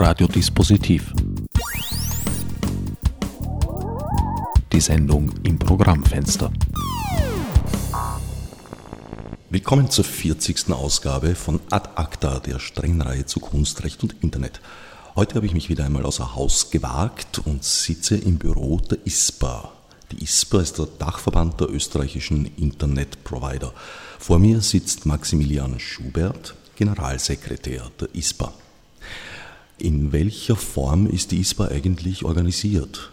Radiodispositiv. Die Sendung im Programmfenster. Willkommen zur 40. Ausgabe von Ad Acta, der strengen Reihe zu Kunstrecht und Internet. Heute habe ich mich wieder einmal außer Haus gewagt und sitze im Büro der ISPA. Die ISPA ist der Dachverband der österreichischen Internetprovider. Vor mir sitzt Maximilian Schubert, Generalsekretär der ISPA. In welcher Form ist die ISPA eigentlich organisiert?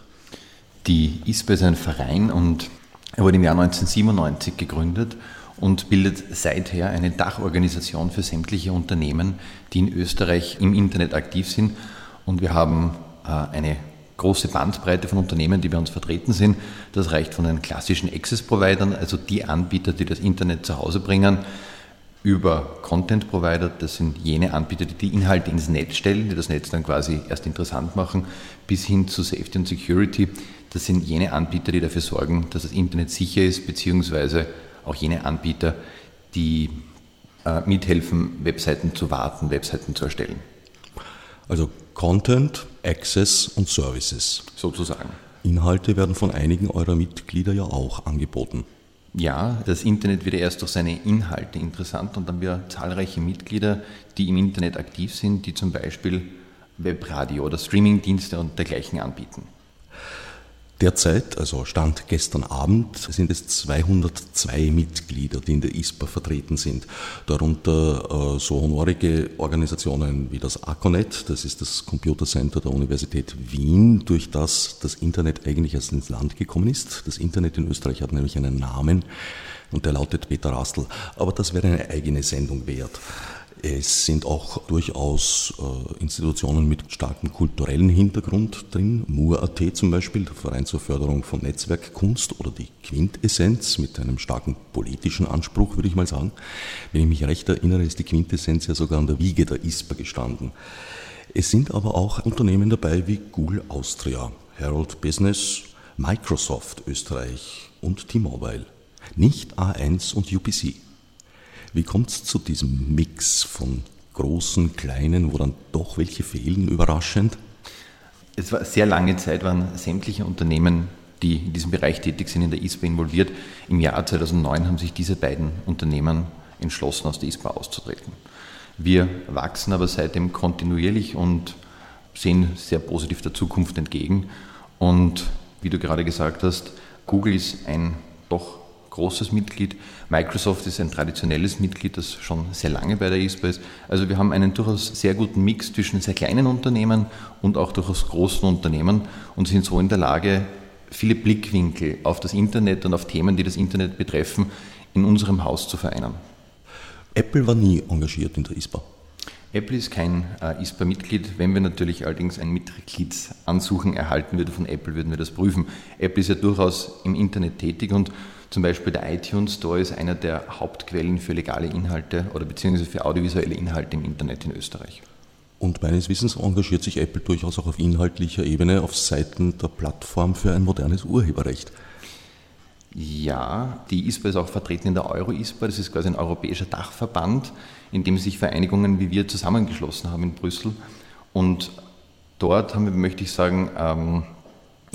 Die ISPA ist ein Verein und er wurde im Jahr 1997 gegründet und bildet seither eine Dachorganisation für sämtliche Unternehmen, die in Österreich im Internet aktiv sind. Und wir haben äh, eine große Bandbreite von Unternehmen, die bei uns vertreten sind. Das reicht von den klassischen Access-Providern, also die Anbieter, die das Internet zu Hause bringen, über Content-Provider, das sind jene Anbieter, die die Inhalte ins Netz stellen, die das Netz dann quasi erst interessant machen, bis hin zu Safety und Security. Das sind jene Anbieter, die dafür sorgen, dass das Internet sicher ist, beziehungsweise auch jene Anbieter, die äh, mithelfen, Webseiten zu warten, Webseiten zu erstellen. Also Content, Access und Services. Sozusagen. Inhalte werden von einigen eurer Mitglieder ja auch angeboten. Ja, das Internet wird erst durch seine Inhalte interessant und dann wir zahlreiche Mitglieder, die im Internet aktiv sind, die zum Beispiel Webradio oder Streamingdienste und dergleichen anbieten. Derzeit, also Stand gestern Abend, sind es 202 Mitglieder, die in der ISPA vertreten sind. Darunter äh, so honorige Organisationen wie das ACONET, das ist das Computercenter der Universität Wien, durch das das Internet eigentlich erst ins Land gekommen ist. Das Internet in Österreich hat nämlich einen Namen und der lautet Peter Rastl. Aber das wäre eine eigene Sendung wert. Es sind auch durchaus äh, Institutionen mit starkem kulturellen Hintergrund drin. MUR.at zum Beispiel, der Verein zur Förderung von Netzwerkkunst oder die Quintessenz mit einem starken politischen Anspruch, würde ich mal sagen. Wenn ich mich recht erinnere, ist die Quintessenz ja sogar an der Wiege der ISPA gestanden. Es sind aber auch Unternehmen dabei wie Google Austria, Herald Business, Microsoft Österreich und T-Mobile. Nicht A1 und UPC. Wie kommt es zu diesem Mix von großen, kleinen, wo dann doch welche fehlen, überraschend? Es war sehr lange Zeit, waren sämtliche Unternehmen, die in diesem Bereich tätig sind, in der ISPA involviert. Im Jahr 2009 haben sich diese beiden Unternehmen entschlossen, aus der ISPA auszutreten. Wir wachsen aber seitdem kontinuierlich und sehen sehr positiv der Zukunft entgegen. Und wie du gerade gesagt hast, Google ist ein doch großes Mitglied. Microsoft ist ein traditionelles Mitglied, das schon sehr lange bei der ISPA ist. Also wir haben einen durchaus sehr guten Mix zwischen sehr kleinen Unternehmen und auch durchaus großen Unternehmen und sind so in der Lage, viele Blickwinkel auf das Internet und auf Themen, die das Internet betreffen, in unserem Haus zu vereinen. Apple war nie engagiert in der ISPA. Apple ist kein äh, ISPA-Mitglied. Wenn wir natürlich allerdings ein Mitgliedsansuchen erhalten würden von Apple, würden wir das prüfen. Apple ist ja durchaus im Internet tätig und zum Beispiel der iTunes Store ist einer der Hauptquellen für legale Inhalte oder beziehungsweise für audiovisuelle Inhalte im Internet in Österreich. Und meines Wissens engagiert sich Apple durchaus auch auf inhaltlicher Ebene auf Seiten der Plattform für ein modernes Urheberrecht. Ja, die ISPA ist auch vertreten in der Euro-ISPA, das ist quasi ein europäischer Dachverband, in dem sich Vereinigungen wie wir zusammengeschlossen haben in Brüssel. Und dort haben wir, möchte ich sagen, ähm,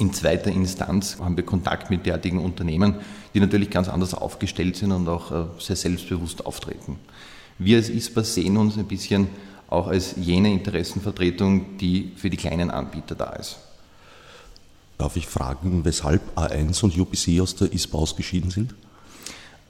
in zweiter Instanz haben wir Kontakt mit derartigen Unternehmen, die natürlich ganz anders aufgestellt sind und auch äh, sehr selbstbewusst auftreten. Wir als ISPA sehen uns ein bisschen auch als jene Interessenvertretung, die für die kleinen Anbieter da ist. Darf ich fragen, weshalb A1 und UPC aus der ISPA ausgeschieden sind?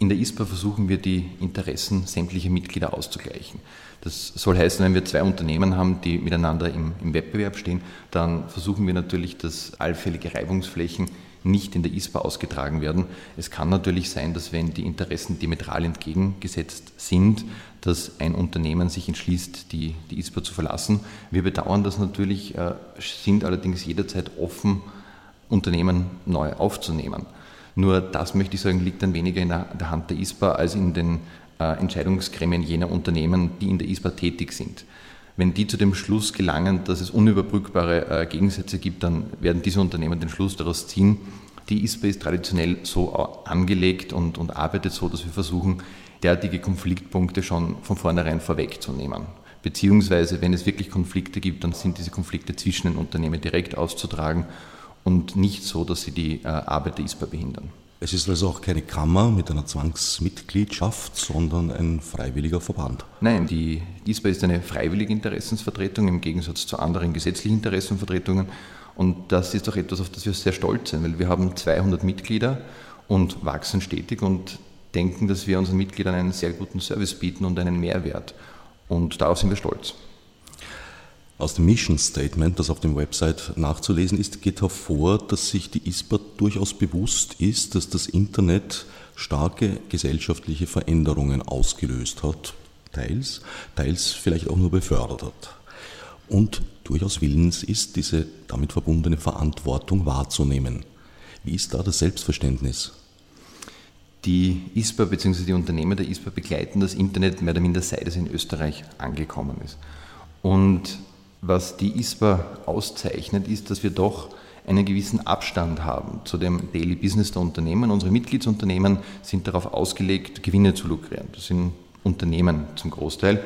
In der ISPA versuchen wir die Interessen sämtlicher Mitglieder auszugleichen. Das soll heißen, wenn wir zwei Unternehmen haben, die miteinander im, im, Wettbewerb stehen, dann versuchen wir natürlich, dass allfällige Reibungsflächen nicht in der ISPA ausgetragen werden. Es kann natürlich sein, dass wenn die Interessen diametral entgegengesetzt sind, dass ein Unternehmen sich entschließt, die, die ISPA zu verlassen. Wir bedauern das natürlich, äh, sind allerdings jederzeit offen, Unternehmen neu aufzunehmen. Nur das, möchte ich sagen, liegt dann weniger in der, Hand der ISPA als in den äh, Entscheidungsgremien jener Unternehmen, die in der ISPA tätig sind. Wenn die zu dem Schluss gelangen, dass es unüberbrückbare äh, Gegensätze gibt, dann werden diese Unternehmen den Schluss daraus ziehen. Die ISPA ist traditionell so angelegt und, und arbeitet so, dass wir versuchen, derartige Konfliktpunkte schon von vornherein vorwegzunehmen. beziehungsweise wenn es wirklich Konflikte gibt, dann sind diese Konflikte zwischen den Unternehmen direkt auszutragen und nicht so, dass sie die äh, Arbeit der ISPA behindern. Es ist also auch keine Kammer mit einer Zwangsmitgliedschaft, sondern ein freiwilliger Verband. Nein, die ISPA ist eine freiwillige Interessensvertretung im Gegensatz zu anderen gesetzlichen Interessenvertretungen. Und das ist auch etwas, auf das wir sehr stolz sind, weil wir haben 200 Mitglieder und wachsen stetig und denken, dass wir unseren Mitgliedern einen sehr guten Service bieten und einen Mehrwert. Und darauf sind wir stolz. Aus dem Mission Statement, das auf dem Website nachzulesen ist, geht hervor, dass sich die ISPA durchaus bewusst ist, dass das Internet starke gesellschaftliche Veränderungen ausgelöst hat, teils, teils vielleicht auch nur befördert hat. Und durchaus willens ist, diese damit verbundene Verantwortung wahrzunehmen. Wie ist da das Selbstverständnis? Die ISPA bzw. die Unternehmer der ISPA begleiten das Internet mehr oder minder seit es in Österreich angekommen ist. Und was die ISPA auszeichnet, ist, dass wir doch einen gewissen Abstand haben zu dem Daily Business der Unternehmen. Unsere Mitgliedsunternehmen sind darauf ausgelegt, Gewinne zu lukrieren. Das sind Unternehmen zum Großteil.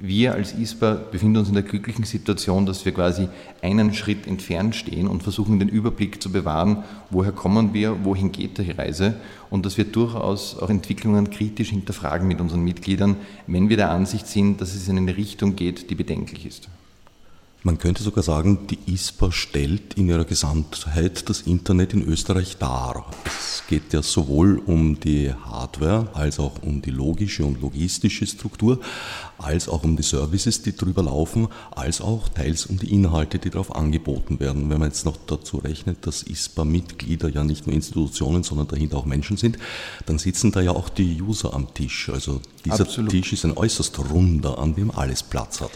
Wir als ISPA befinden uns in der glücklichen Situation, dass wir quasi einen Schritt entfernt stehen und versuchen, den Überblick zu bewahren, woher kommen wir, wohin geht die Reise und dass wir durchaus auch Entwicklungen kritisch hinterfragen mit unseren Mitgliedern, wenn wir der Ansicht sind, dass es in eine Richtung geht, die bedenklich ist. Man könnte sogar sagen, die ISPA stellt in ihrer Gesamtheit das Internet in Österreich dar. Es geht ja sowohl um die Hardware als auch um die logische und logistische Struktur, als auch um die Services, die drüber laufen, als auch teils um die Inhalte, die darauf angeboten werden. Wenn man jetzt noch dazu rechnet, dass ISPA-Mitglieder ja nicht nur Institutionen, sondern dahinter auch Menschen sind, dann sitzen da ja auch die User am Tisch. Also dieser Absolut. Tisch ist ein äußerst runder, an dem alles Platz hat.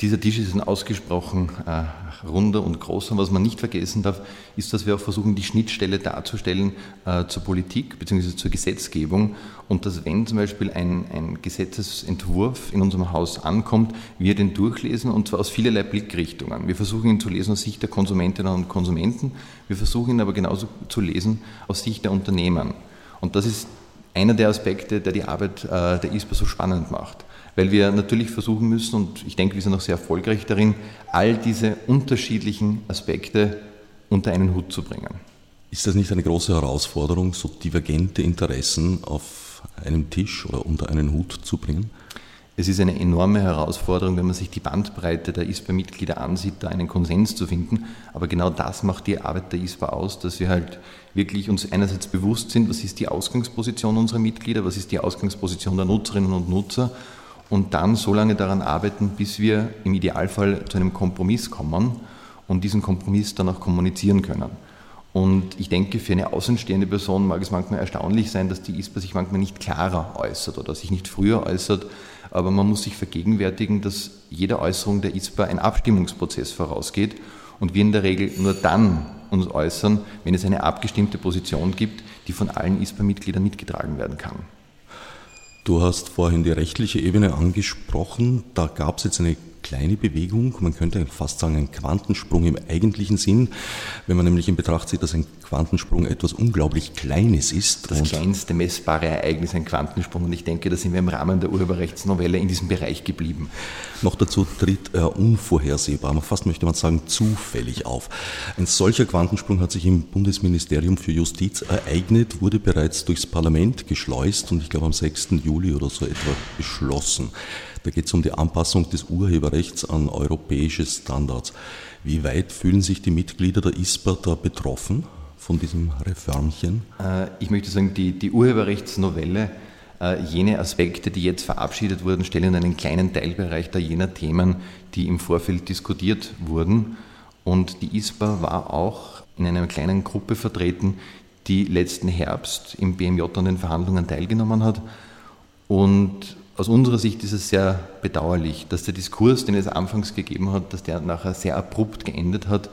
Dieser Tisch ist ein ausgesprochen äh, runder und großer. Was man nicht vergessen darf, ist, dass wir auch versuchen, die Schnittstelle darzustellen äh, zur Politik bzw. zur Gesetzgebung und dass, wenn zum Beispiel ein, ein, Gesetzesentwurf in unserem Haus ankommt, wir den durchlesen und zwar aus vielerlei Blickrichtungen. Wir versuchen ihn zu lesen aus Sicht der Konsumentinnen und Konsumenten, wir versuchen ihn aber genauso zu lesen aus Sicht der Unternehmen. Und das ist einer der Aspekte, der die Arbeit äh, der ISPA so spannend macht weil wir natürlich versuchen müssen, und ich denke, wir sind auch sehr erfolgreich darin, all diese unterschiedlichen Aspekte unter einen Hut zu bringen. Ist das nicht eine große Herausforderung, so divergente Interessen auf einem Tisch oder unter einen Hut zu bringen? Es ist eine enorme Herausforderung, wenn man sich die Bandbreite der ISPA-Mitglieder ansieht, da einen Konsens zu finden. Aber genau das macht die Arbeit der ISPA aus, dass wir halt wirklich uns einerseits bewusst sind, was ist die Ausgangsposition unserer Mitglieder, was ist die Ausgangsposition der Nutzerinnen und Nutzer und dann so lange daran arbeiten, bis wir im Idealfall zu einem Kompromiss kommen und diesen Kompromiss dann auch kommunizieren können. Und ich denke, für eine außenstehende Person mag es manchmal erstaunlich sein, dass die ISPA sich manchmal nicht klarer äußert oder sich nicht früher äußert. Aber man muss sich vergegenwärtigen, dass jede Äußerung der ISPA ein Abstimmungsprozess vorausgeht und wir in der Regel nur dann uns äußern, wenn es eine abgestimmte Position gibt, die von allen ISPA-Mitgliedern mitgetragen werden kann. Du hast vorhin die rechtliche Ebene angesprochen. Da gab es jetzt eine kleine Bewegung, man könnte fast sagen ein Quantensprung im eigentlichen Sinn, wenn man nämlich in Betracht zieht, dass ein Quantensprung etwas unglaublich Kleines ist. Das kleinste messbare Ereignis, ein Quantensprung. Und ich denke, da sind wir im Rahmen der Urheberrechtsnovelle in diesem Bereich geblieben. Noch dazu tritt er unvorhersehbar, fast möchte man sagen zufällig auf. Ein solcher Quantensprung hat sich im Bundesministerium für Justiz ereignet, wurde bereits durchs Parlament geschleust und ich glaube am 6. Juli oder so etwa beschlossen. Da geht es um die Anpassung des Urheberrechts an europäische Standards. Wie weit fühlen sich die Mitglieder der ISPA da betroffen von diesem Reformchen? Äh, ich möchte sagen, die, die Urheberrechtsnovelle, äh, jene Aspekte, die jetzt verabschiedet wurden, stellen einen kleinen Teilbereich da jener Themen, die im Vorfeld diskutiert wurden. Und die ISPA war auch in einer kleinen Gruppe vertreten, die letzten Herbst im BMJ an den Verhandlungen teilgenommen hat. Und aus unserer Sicht ist es sehr bedauerlich, dass der Diskurs, den es anfangs gegeben hat, dass der nachher sehr abrupt geendet hat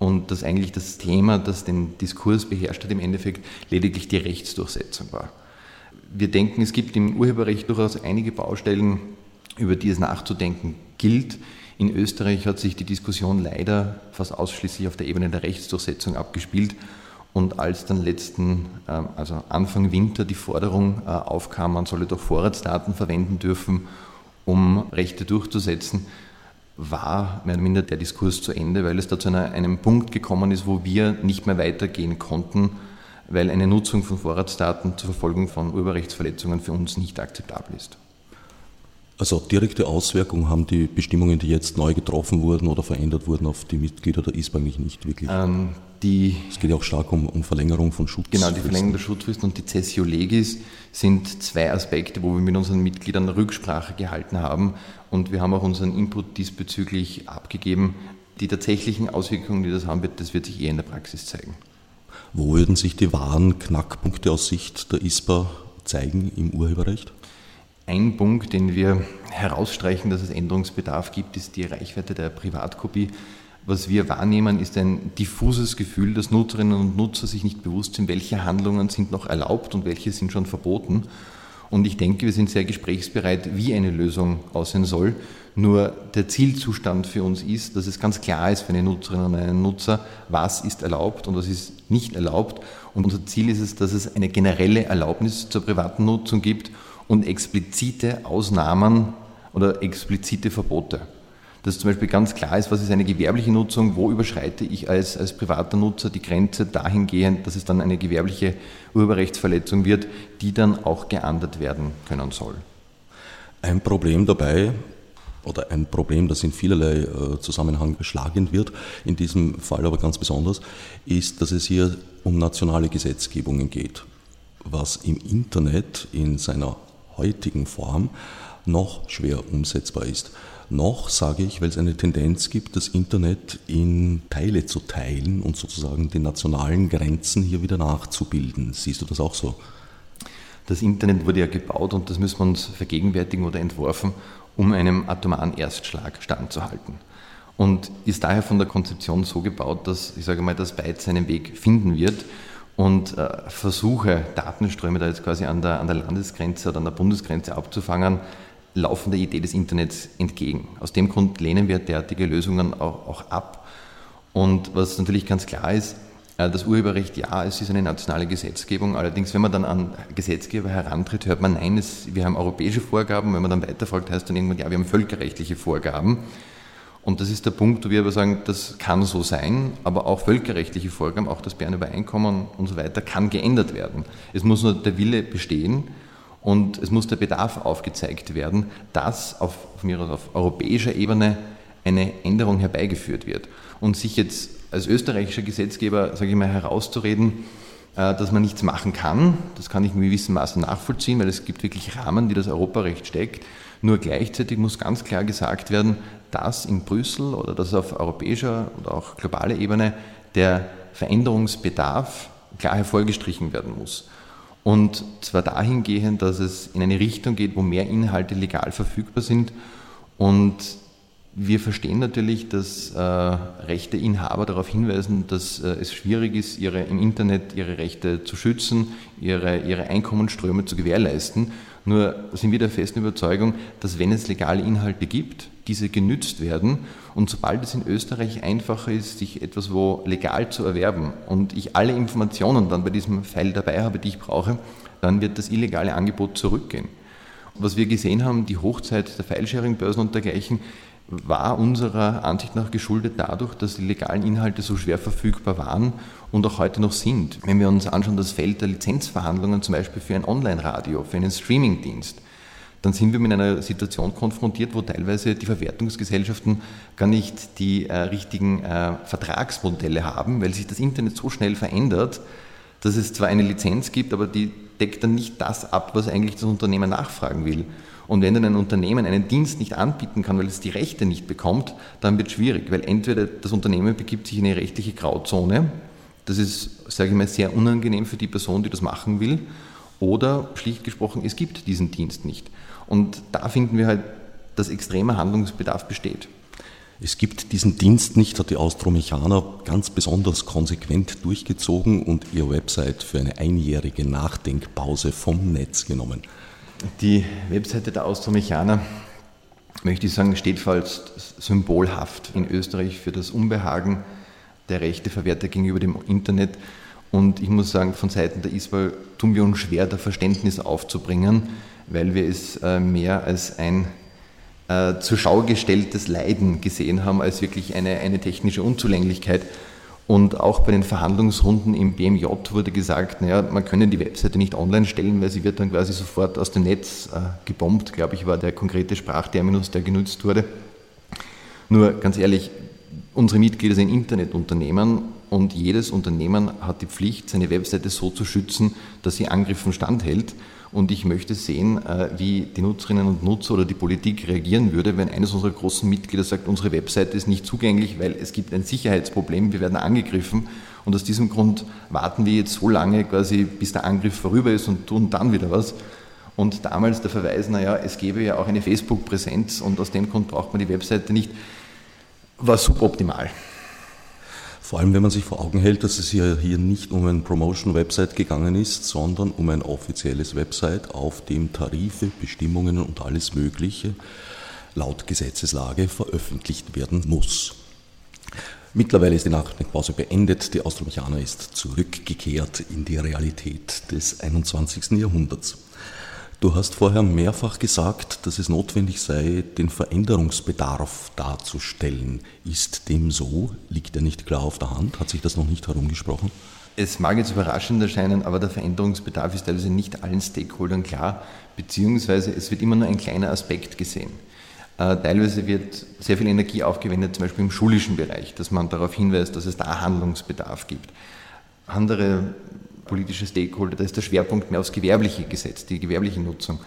und dass eigentlich das Thema, das den Diskurs beherrscht hat, im Endeffekt lediglich die Rechtsdurchsetzung war. Wir denken, es gibt im Urheberrecht durchaus einige Baustellen, über die es nachzudenken gilt. In Österreich hat sich die Diskussion leider fast ausschließlich auf der Ebene der Rechtsdurchsetzung abgespielt und als dann letzten, ähm, also Anfang Winter die Forderung äh, aufkam, man solle doch Vorratsdaten verwenden dürfen, um Rechte durchzusetzen, war mehr oder minder der Diskurs zu Ende, weil es da zu einer, einem Punkt gekommen ist, wo wir nicht mehr weitergehen konnten, weil eine Nutzung von Vorratsdaten zur Verfolgung von Urheberrechtsverletzungen für uns nicht akzeptabel ist. Also direkte Auswirkungen haben die Bestimmungen, die jetzt neu getroffen wurden oder verändert wurden, auf die Mitglieder der eigentlich nicht wirklich. Ähm, die, es geht ja auch stark um, um Verlängerung von Schutzfristen. Genau, die Verlängerung der Schutzfristen und die Cessio Legis sind zwei Aspekte, wo wir mit unseren Mitgliedern Rücksprache gehalten haben und wir haben auch unseren Input diesbezüglich abgegeben. Die tatsächlichen Auswirkungen, die das haben wird, das wird sich eher in der Praxis zeigen. Wo würden sich die wahren Knackpunkte aus Sicht der ISPA zeigen im Urheberrecht? Ein Punkt, den wir herausstreichen, dass es Änderungsbedarf gibt, ist die Reichweite der Privatkopie. Was wir wahrnehmen, ist ein diffuses Gefühl, dass Nutzerinnen und Nutzer sich nicht bewusst sind, welche Handlungen sind noch erlaubt und welche sind schon verboten. Und ich denke, wir sind sehr gesprächsbereit, wie eine Lösung aussehen soll. Nur der Zielzustand für uns ist, dass es ganz klar ist für eine Nutzerin und einen Nutzer, was ist erlaubt und was ist nicht erlaubt. Und unser Ziel ist es, dass es eine generelle Erlaubnis zur privaten Nutzung gibt und explizite Ausnahmen oder explizite Verbote. Dass zum Beispiel ganz klar ist, was ist eine gewerbliche Nutzung, wo überschreite ich als, als privater Nutzer die Grenze dahingehend, dass es dann eine gewerbliche Urheberrechtsverletzung wird, die dann auch geahndet werden können soll. Ein Problem dabei, oder ein Problem, das in vielerlei äh, Zusammenhang schlagend wird, in diesem Fall aber ganz besonders, ist, dass es hier um nationale Gesetzgebungen geht, was im Internet in seiner heutigen Form noch schwer umsetzbar ist. Noch sage ich, weil es eine Tendenz gibt, das Internet in Teile zu teilen und sozusagen die nationalen Grenzen hier wieder nachzubilden. Siehst du das auch so? Das Internet wurde ja gebaut und das müssen wir uns vergegenwärtigen oder entworfen, um einem atomaren Erstschlag standzuhalten. Und ist daher von der Konzeption so gebaut, dass, ich sage mal, das Byte seinen Weg finden wird und äh, versuche, Datenströme da jetzt quasi an der, an der Landesgrenze oder an der Bundesgrenze abzufangen, laufen der Idee des Internets entgegen. Aus dem Grund lehnen wir derartige Lösungen auch, auch ab. Und was natürlich ganz klar ist, äh, das Urheberrecht, ja, es ist eine nationale Gesetzgebung. Allerdings, wenn man dann an Gesetzgeber herantritt, hört man, nein, es, wir haben europäische Vorgaben. Wenn man dann weiterfragt, heißt dann irgendwann, ja, wir haben völkerrechtliche Vorgaben. Und das ist der Punkt, wo wir aber sagen, das kann so sein, aber auch völkerrechtliche Vorgaben, auch das Bern Übereinkommen und so weiter, kann geändert werden. Es muss nur der Wille bestehen und es muss der Bedarf aufgezeigt werden, dass auf, auf europäischer Ebene eine Änderung herbeigeführt wird. Und sich jetzt als österreichischer Gesetzgeber, sage ich mal, herauszureden, äh, dass man nichts machen kann, das kann ich in gewissem Maße nachvollziehen, weil es gibt wirklich Rahmen, die das Europarecht steckt. Nur gleichzeitig muss ganz klar gesagt werden, dass in Brüssel oder dass auf europäischer oder auch globaler Ebene der Veränderungsbedarf klar hervorgestrichen werden muss. Und zwar dahingehend, dass es in eine Richtung geht, wo mehr Inhalte legal verfügbar sind. Und wir verstehen natürlich, dass äh, Rechteinhaber darauf hinweisen, dass äh, es schwierig ist, ihre, im Internet ihre Rechte zu schützen, ihre, ihre Einkommensströme zu gewährleisten. Nur sind wir der festen Überzeugung, dass wenn es legale Inhalte gibt, diese genützt werden und sobald es in Österreich einfacher ist, sich etwas wo legal zu erwerben und ich alle Informationen dann bei diesem Pfeil dabei habe, die ich brauche, dann wird das illegale Angebot zurückgehen. Was wir gesehen haben, die Hochzeit der Filesharing-Börsen und dergleichen, war unserer Ansicht nach geschuldet dadurch, dass die legalen Inhalte so schwer verfügbar waren und auch heute noch sind. Wenn wir uns anschauen, das Feld der Lizenzverhandlungen zum Beispiel für ein Online-Radio, für einen Streaming-Dienst, dann sind wir mit einer Situation konfrontiert, wo teilweise die Verwertungsgesellschaften gar nicht die äh, richtigen äh, Vertragsmodelle haben, weil sich das Internet so schnell verändert, dass es zwar eine Lizenz gibt, aber die deckt dann nicht das ab, was eigentlich das Unternehmen nachfragen will. Und wenn dann ein Unternehmen einen Dienst nicht anbieten kann, weil es die Rechte nicht bekommt, dann wird es schwierig, weil entweder das Unternehmen begibt sich in eine rechtliche Grauzone, das ist, sage ich mal, sehr unangenehm für die Person, die das machen will, oder schlicht gesprochen, es gibt diesen Dienst nicht. Und da finden wir halt, dass extremer Handlungsbedarf besteht. Es gibt diesen Dienst nicht, hat die Austromechaner ganz besonders konsequent durchgezogen und ihre Website für eine einjährige Nachdenkpause vom Netz genommen. Die Webseite der Austromechaner, möchte ich sagen, steht falls symbolhaft in Österreich für das Unbehagen der Rechteverwerter gegenüber dem Internet. Und ich muss sagen, von Seiten der ISWAL tun wir uns schwer, da Verständnis aufzubringen, weil wir es äh, mehr als ein äh, zur Schau gestelltes Leiden gesehen haben als wirklich eine, eine technische Unzulänglichkeit. Und auch bei den Verhandlungsrunden im BMJ wurde gesagt, naja, man könne die Webseite nicht online stellen, weil sie wird dann quasi sofort aus dem Netz äh, gebombt, glaube ich, war der konkrete Sprachterminus, der genutzt wurde. Nur ganz ehrlich, unsere Mitglieder sind Internetunternehmen und jedes Unternehmen hat die Pflicht, seine Webseite so zu schützen, dass sie Angriffen standhält. Und ich möchte sehen, äh, wie die Nutzerinnen und Nutzer oder die Politik reagieren würde, wenn eines unserer großen Mitglieder sagt, unsere Webseite ist nicht zugänglich, weil es gibt ein Sicherheitsproblem, wir werden angegriffen. Und aus diesem Grund warten wir jetzt so lange quasi, bis der Angriff vorüber ist und tun dann wieder was. Und damals der Verweis, naja, es gäbe ja auch eine Facebook-Präsenz und aus dem Grund braucht man die Webseite nicht, war suboptimal. Vor allem, wenn man sich vor Augen hält, dass es ja hier nicht um ein Promotion-Website gegangen ist, sondern um ein offizielles Website, auf dem Tarife, Bestimmungen und alles Mögliche laut Gesetzeslage veröffentlicht werden muss. Mittlerweile ist die Nachdenkpause beendet, die Austromechaner ist zurückgekehrt in die Realität des 21. Jahrhunderts. Du hast vorher mehrfach gesagt, dass es notwendig sei, den Veränderungsbedarf darzustellen. Ist dem so? Liegt er nicht klar auf der Hand? Hat sich das noch nicht herumgesprochen? Es mag jetzt überraschend erscheinen, aber der Veränderungsbedarf ist teilweise nicht allen Stakeholdern klar, beziehungsweise es wird immer nur ein kleiner Aspekt gesehen. Äh, teilweise wird sehr viel Energie aufgewendet, zum Beispiel im schulischen Bereich, dass man darauf hinweist, dass es da Handlungsbedarf gibt. Andere politische Stakeholder, da ist der Schwerpunkt mehr aufs Gewerbliche gesetzt, die gewerbliche Nutzung.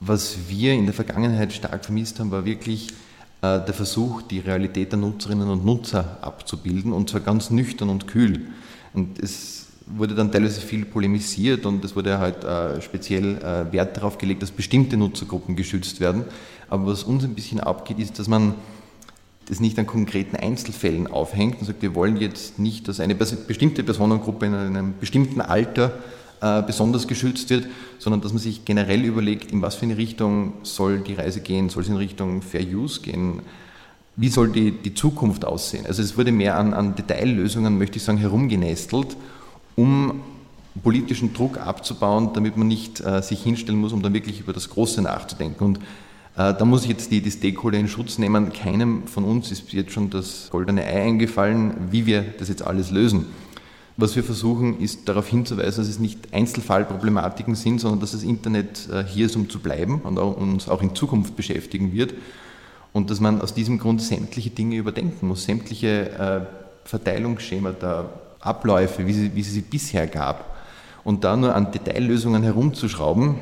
Was wir in der Vergangenheit stark vermisst haben, war wirklich äh, der Versuch, die Realität der Nutzerinnen und Nutzer abzubilden und zwar ganz nüchtern und kühl. Und es wurde dann teilweise viel polemisiert und es wurde halt äh, speziell äh, Wert darauf gelegt, dass bestimmte Nutzergruppen geschützt werden. Aber was uns ein bisschen abgeht, ist, dass man das nicht an konkreten Einzelfällen aufhängt und sagt, wir wollen jetzt nicht, dass eine bestimmte Personengruppe in einem bestimmten Alter äh, besonders geschützt wird, sondern dass man sich generell überlegt, in was für eine Richtung soll die Reise gehen, soll es in Richtung Fair Use gehen, wie soll die, die Zukunft aussehen. Also es wurde mehr an, an Detaillösungen, möchte ich sagen, herumgenestelt, um politischen Druck abzubauen, damit man nicht äh, sich hinstellen muss, um dann wirklich über das Große nachzudenken. Und da muss ich jetzt die, die Stakeholder in Schutz nehmen. Keinem von uns ist jetzt schon das goldene Ei eingefallen, wie wir das jetzt alles lösen. Was wir versuchen, ist darauf hinzuweisen, dass es nicht Einzelfallproblematiken sind, sondern dass das Internet äh, hier ist, um zu bleiben und uns auch in Zukunft beschäftigen wird. Und dass man aus diesem Grund sämtliche Dinge überdenken muss, sämtliche äh, Verteilungsschemata, Abläufe, wie sie, wie sie bisher gab. Und da nur an Detaillösungen herumzuschrauben,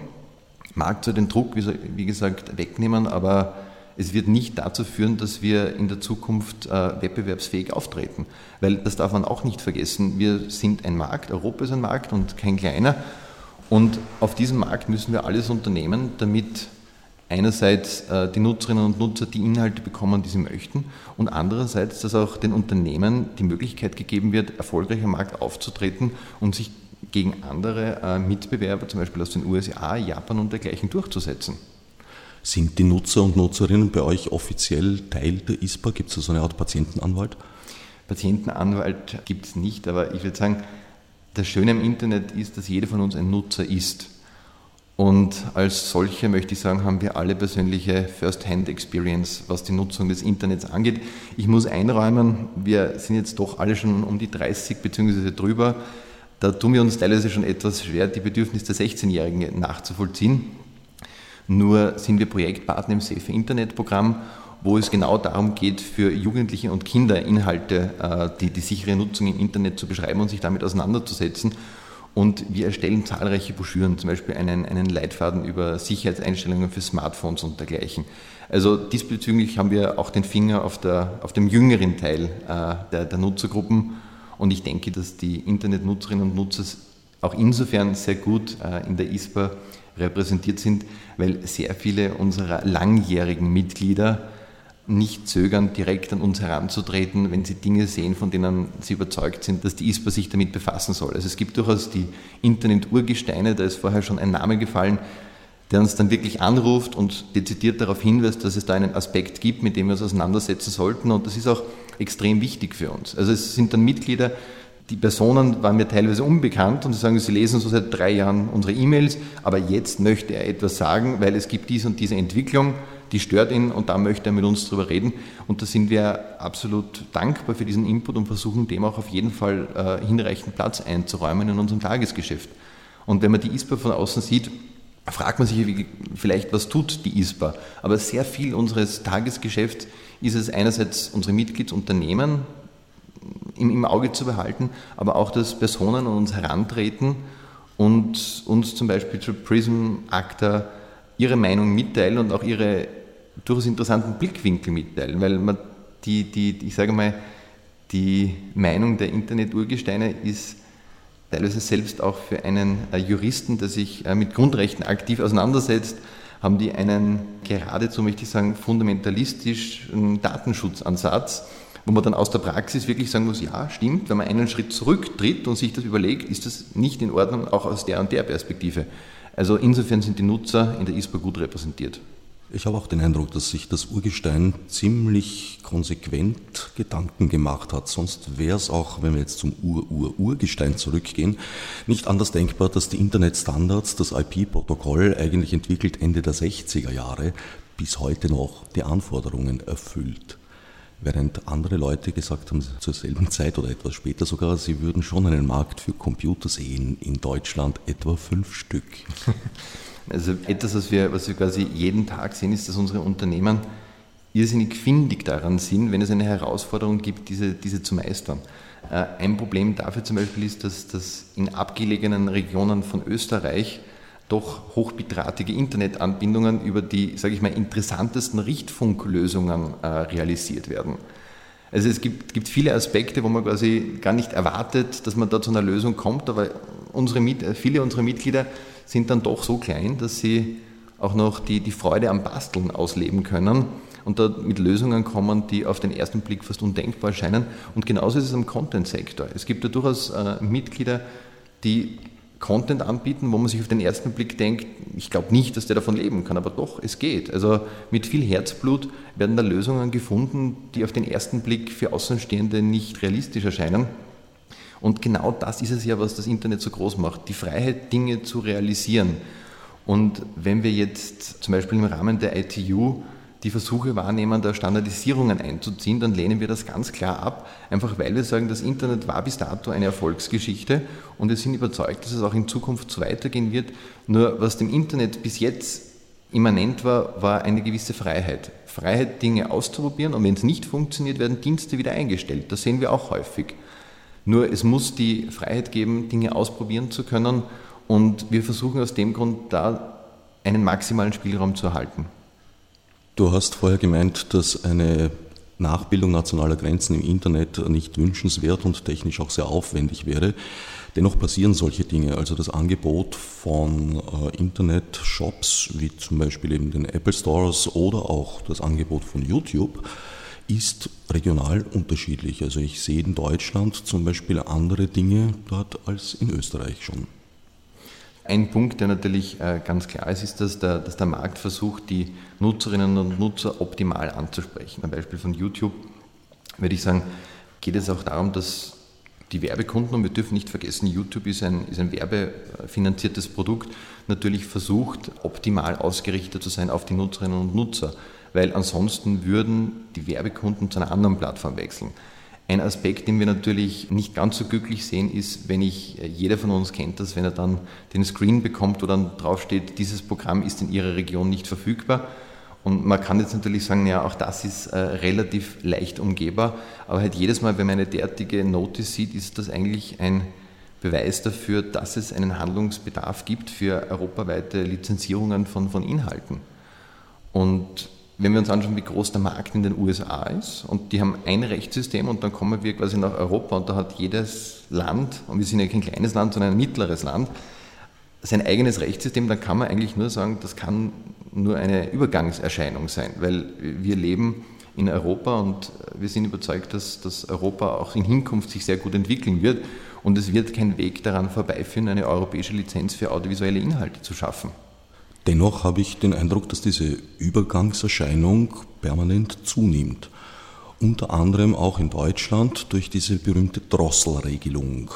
mag zwar den Druck, wie gesagt, wegnehmen, aber es wird nicht dazu führen, dass wir in der Zukunft äh, wettbewerbsfähig auftreten. Weil das darf man auch nicht vergessen. Wir sind ein Markt, Europa ist ein Markt und kein kleiner. Und auf diesem Markt müssen wir alles unternehmen, damit einerseits äh, die Nutzerinnen und Nutzer die Inhalte bekommen, die sie möchten, und andererseits, dass auch den Unternehmen die Möglichkeit gegeben wird, erfolgreich am Markt aufzutreten und sich gegen andere äh, Mitbewerber, zum Beispiel aus den USA, Japan und dergleichen, durchzusetzen. Sind die Nutzer und Nutzerinnen bei euch offiziell Teil der ISPA? Gibt es da so eine Art Patientenanwalt? Patientenanwalt gibt es nicht, aber ich würde sagen, das Schöne im Internet ist, dass jeder von uns ein Nutzer ist. Und als solche möchte ich sagen, haben wir alle persönliche First-Hand-Experience, was die Nutzung des Internets angeht. Ich muss einräumen, wir sind jetzt doch alle schon um die 30 bzw. drüber. Da tun wir uns teilweise schon etwas schwer, die Bedürfnisse der 16-Jährigen nachzuvollziehen. Nur sind wir Projektpartner im Safe Internet Programm, wo es genau darum geht, für Jugendliche und Kinder Inhalte, äh, die, die sichere Nutzung im Internet zu beschreiben und sich damit auseinanderzusetzen. Und wir erstellen zahlreiche Broschüren, zum Beispiel einen, einen Leitfaden über Sicherheitseinstellungen für Smartphones und dergleichen. Also diesbezüglich haben wir auch den Finger auf, der, auf dem jüngeren Teil äh, der, der Nutzergruppen und ich denke, dass die Internetnutzerinnen und Nutzer auch insofern sehr gut äh, in der ISPA repräsentiert sind, weil sehr viele unserer langjährigen Mitglieder nicht zögern, direkt an uns heranzutreten, wenn sie Dinge sehen, von denen sie überzeugt sind, dass die ISPA sich damit befassen soll. Also es gibt durchaus die Internet-Urgesteine, da ist vorher schon ein Name gefallen, der uns dann wirklich anruft und dezidiert darauf hinweist, dass es da einen Aspekt gibt, mit dem wir uns auseinandersetzen sollten. Und das ist auch extrem wichtig für uns. Also es sind dann Mitglieder, die Personen waren mir teilweise unbekannt und sie sagen, sie lesen so seit drei Jahren unsere E-Mails, aber jetzt möchte er etwas sagen, weil es gibt dies und diese Entwicklung, die stört ihn und da möchte er mit uns drüber reden. Und da sind wir absolut dankbar für diesen Input und versuchen dem auch auf jeden Fall äh, hinreichend Platz einzuräumen in unserem Tagesgeschäft. Und wenn man die ISPA von außen sieht, fragt man sich vielleicht, was tut die ISPA? Aber sehr viel unseres Tagesgeschäfts ist es einerseits unsere Mitgliedsunternehmen im, im Auge zu behalten, aber auch, dass Personen an uns herantreten und uns zum Beispiel zu Prism Acta ihre Meinung mitteilen und auch ihre durchaus interessanten Blickwinkel mitteilen, weil man die, die, ich sage mal, die Meinung der Internet-Urgesteine ist teilweise selbst auch für einen äh, Juristen, der sich äh, mit Grundrechten aktiv auseinandersetzt, haben die einen geradezu, möchte ich sagen, fundamentalistischen Datenschutzansatz, wo man dann aus der Praxis wirklich sagen muss, ja, stimmt, wenn man einen Schritt zurücktritt und sich das überlegt, ist das nicht in Ordnung, auch aus der und der Perspektive. Also insofern sind die Nutzer in der ISPA gut repräsentiert. Ich habe auch den Eindruck, dass sich das Urgestein ziemlich konsequent Gedanken gemacht hat. Sonst wäre es auch, wenn wir jetzt zum Ur-Ur-Urgestein zurückgehen, nicht anders denkbar, dass die Internetstandards, das IP-Protokoll eigentlich entwickelt Ende der 60er Jahre, bis heute noch die Anforderungen erfüllt. Während andere Leute gesagt haben, zur selben Zeit oder etwas später sogar, sie würden schon einen Markt für Computer sehen, in Deutschland etwa fünf Stück. Also etwas, was wir, was wir quasi jeden Tag sehen, ist, dass unsere Unternehmen irrsinnig findig daran sind, wenn es eine Herausforderung gibt, diese, diese zu meistern. Äh, ein Problem dafür zum Beispiel ist, dass, dass in abgelegenen Regionen von Österreich doch hochbitratige Internetanbindungen über die, sage ich mal, interessantesten Richtfunklösungen äh, realisiert werden. Also es gibt, gibt, viele Aspekte, wo man quasi gar nicht erwartet, dass man da zu einer Lösung kommt, aber unsere, viele unserer Mitglieder sind dann doch so klein, dass sie auch noch die, die Freude am Basteln ausleben können und da mit Lösungen kommen, die auf den ersten Blick fast undenkbar erscheinen. Und genauso ist es am Content-Sektor. Es gibt da durchaus äh, Mitglieder, die Content anbieten, wo man sich auf den ersten Blick denkt, ich glaube nicht, dass der davon leben kann, aber doch, es geht. Also mit viel Herzblut werden da Lösungen gefunden, die auf den ersten Blick für Außenstehende nicht realistisch erscheinen. Und genau das ist es ja, was das Internet so groß macht, die Freiheit, Dinge zu realisieren. Und wenn wir jetzt zum Beispiel im Rahmen der ITU die Versuche wahrnehmen, da Standardisierungen einzuziehen, dann lehnen wir das ganz klar ab, einfach weil wir sagen, das Internet war bis dato eine Erfolgsgeschichte und wir sind überzeugt, dass es auch in Zukunft so weitergehen wird. Nur was dem Internet bis jetzt immanent war, war eine gewisse Freiheit. Freiheit, Dinge auszuprobieren und wenn es nicht funktioniert, werden Dienste wieder eingestellt. Das sehen wir auch häufig. Nur es muss die Freiheit geben, Dinge ausprobieren zu können und wir versuchen aus dem Grund da einen maximalen Spielraum zu erhalten. Du hast vorher gemeint, dass eine Nachbildung nationaler Grenzen im Internet nicht wünschenswert und technisch auch sehr aufwendig wäre. Dennoch passieren solche Dinge. Also das Angebot von äh, Internet-Shops, wie zum Beispiel eben den Apple Stores oder auch das Angebot von YouTube, ist regional unterschiedlich. Also ich sehe in Deutschland zum Beispiel andere Dinge dort als in Österreich schon. Ein Punkt, der natürlich äh, ganz klar ist, ist, dass der, dass der Markt versucht, die Nutzerinnen und Nutzer optimal anzusprechen. Am Beispiel von YouTube würde ich sagen, geht es auch darum, dass die Werbekunden, und wir dürfen nicht vergessen, YouTube ist ein, ist ein werbefinanziertes Produkt, natürlich versucht, optimal ausgerichtet zu sein auf die Nutzerinnen und Nutzer weil ansonsten würden die Werbekunden zu einer anderen Plattform wechseln. Ein Aspekt, den wir natürlich nicht ganz so glücklich sehen, ist, wenn ich, äh, jeder von uns kennt das, wenn er dann den Screen bekommt, wo dann draufsteht, dieses Programm ist in Ihrer Region nicht verfügbar. Und man kann jetzt natürlich sagen, ja, auch das ist äh, relativ leicht umgehbar, aber halt jedes Mal, wenn man eine derartige Notice sieht, ist das eigentlich ein Beweis dafür, dass es einen Handlungsbedarf gibt für europaweite Lizenzierungen von, von Inhalten. Und wenn wir uns anschauen, wie groß der Markt in den USA ist, und die haben ein Rechtssystem und dann kommen wir quasi nach Europa und da hat jedes Land, und wir sind ja kein kleines Land, sondern ein mittleres Land, sein eigenes Rechtssystem, dann kann man eigentlich nur sagen, das kann nur eine Übergangserscheinung sein, weil wir leben in Europa und wir sind überzeugt, dass, dass Europa auch in Hinkunft sich sehr gut entwickeln wird und es wird kein Weg daran vorbeiführen, eine europäische Lizenz für audiovisuelle Inhalte zu schaffen. Dennoch habe ich den Eindruck, dass diese Übergangserscheinung permanent zunimmt. Unter anderem auch in Deutschland durch diese berühmte Drosselregelung.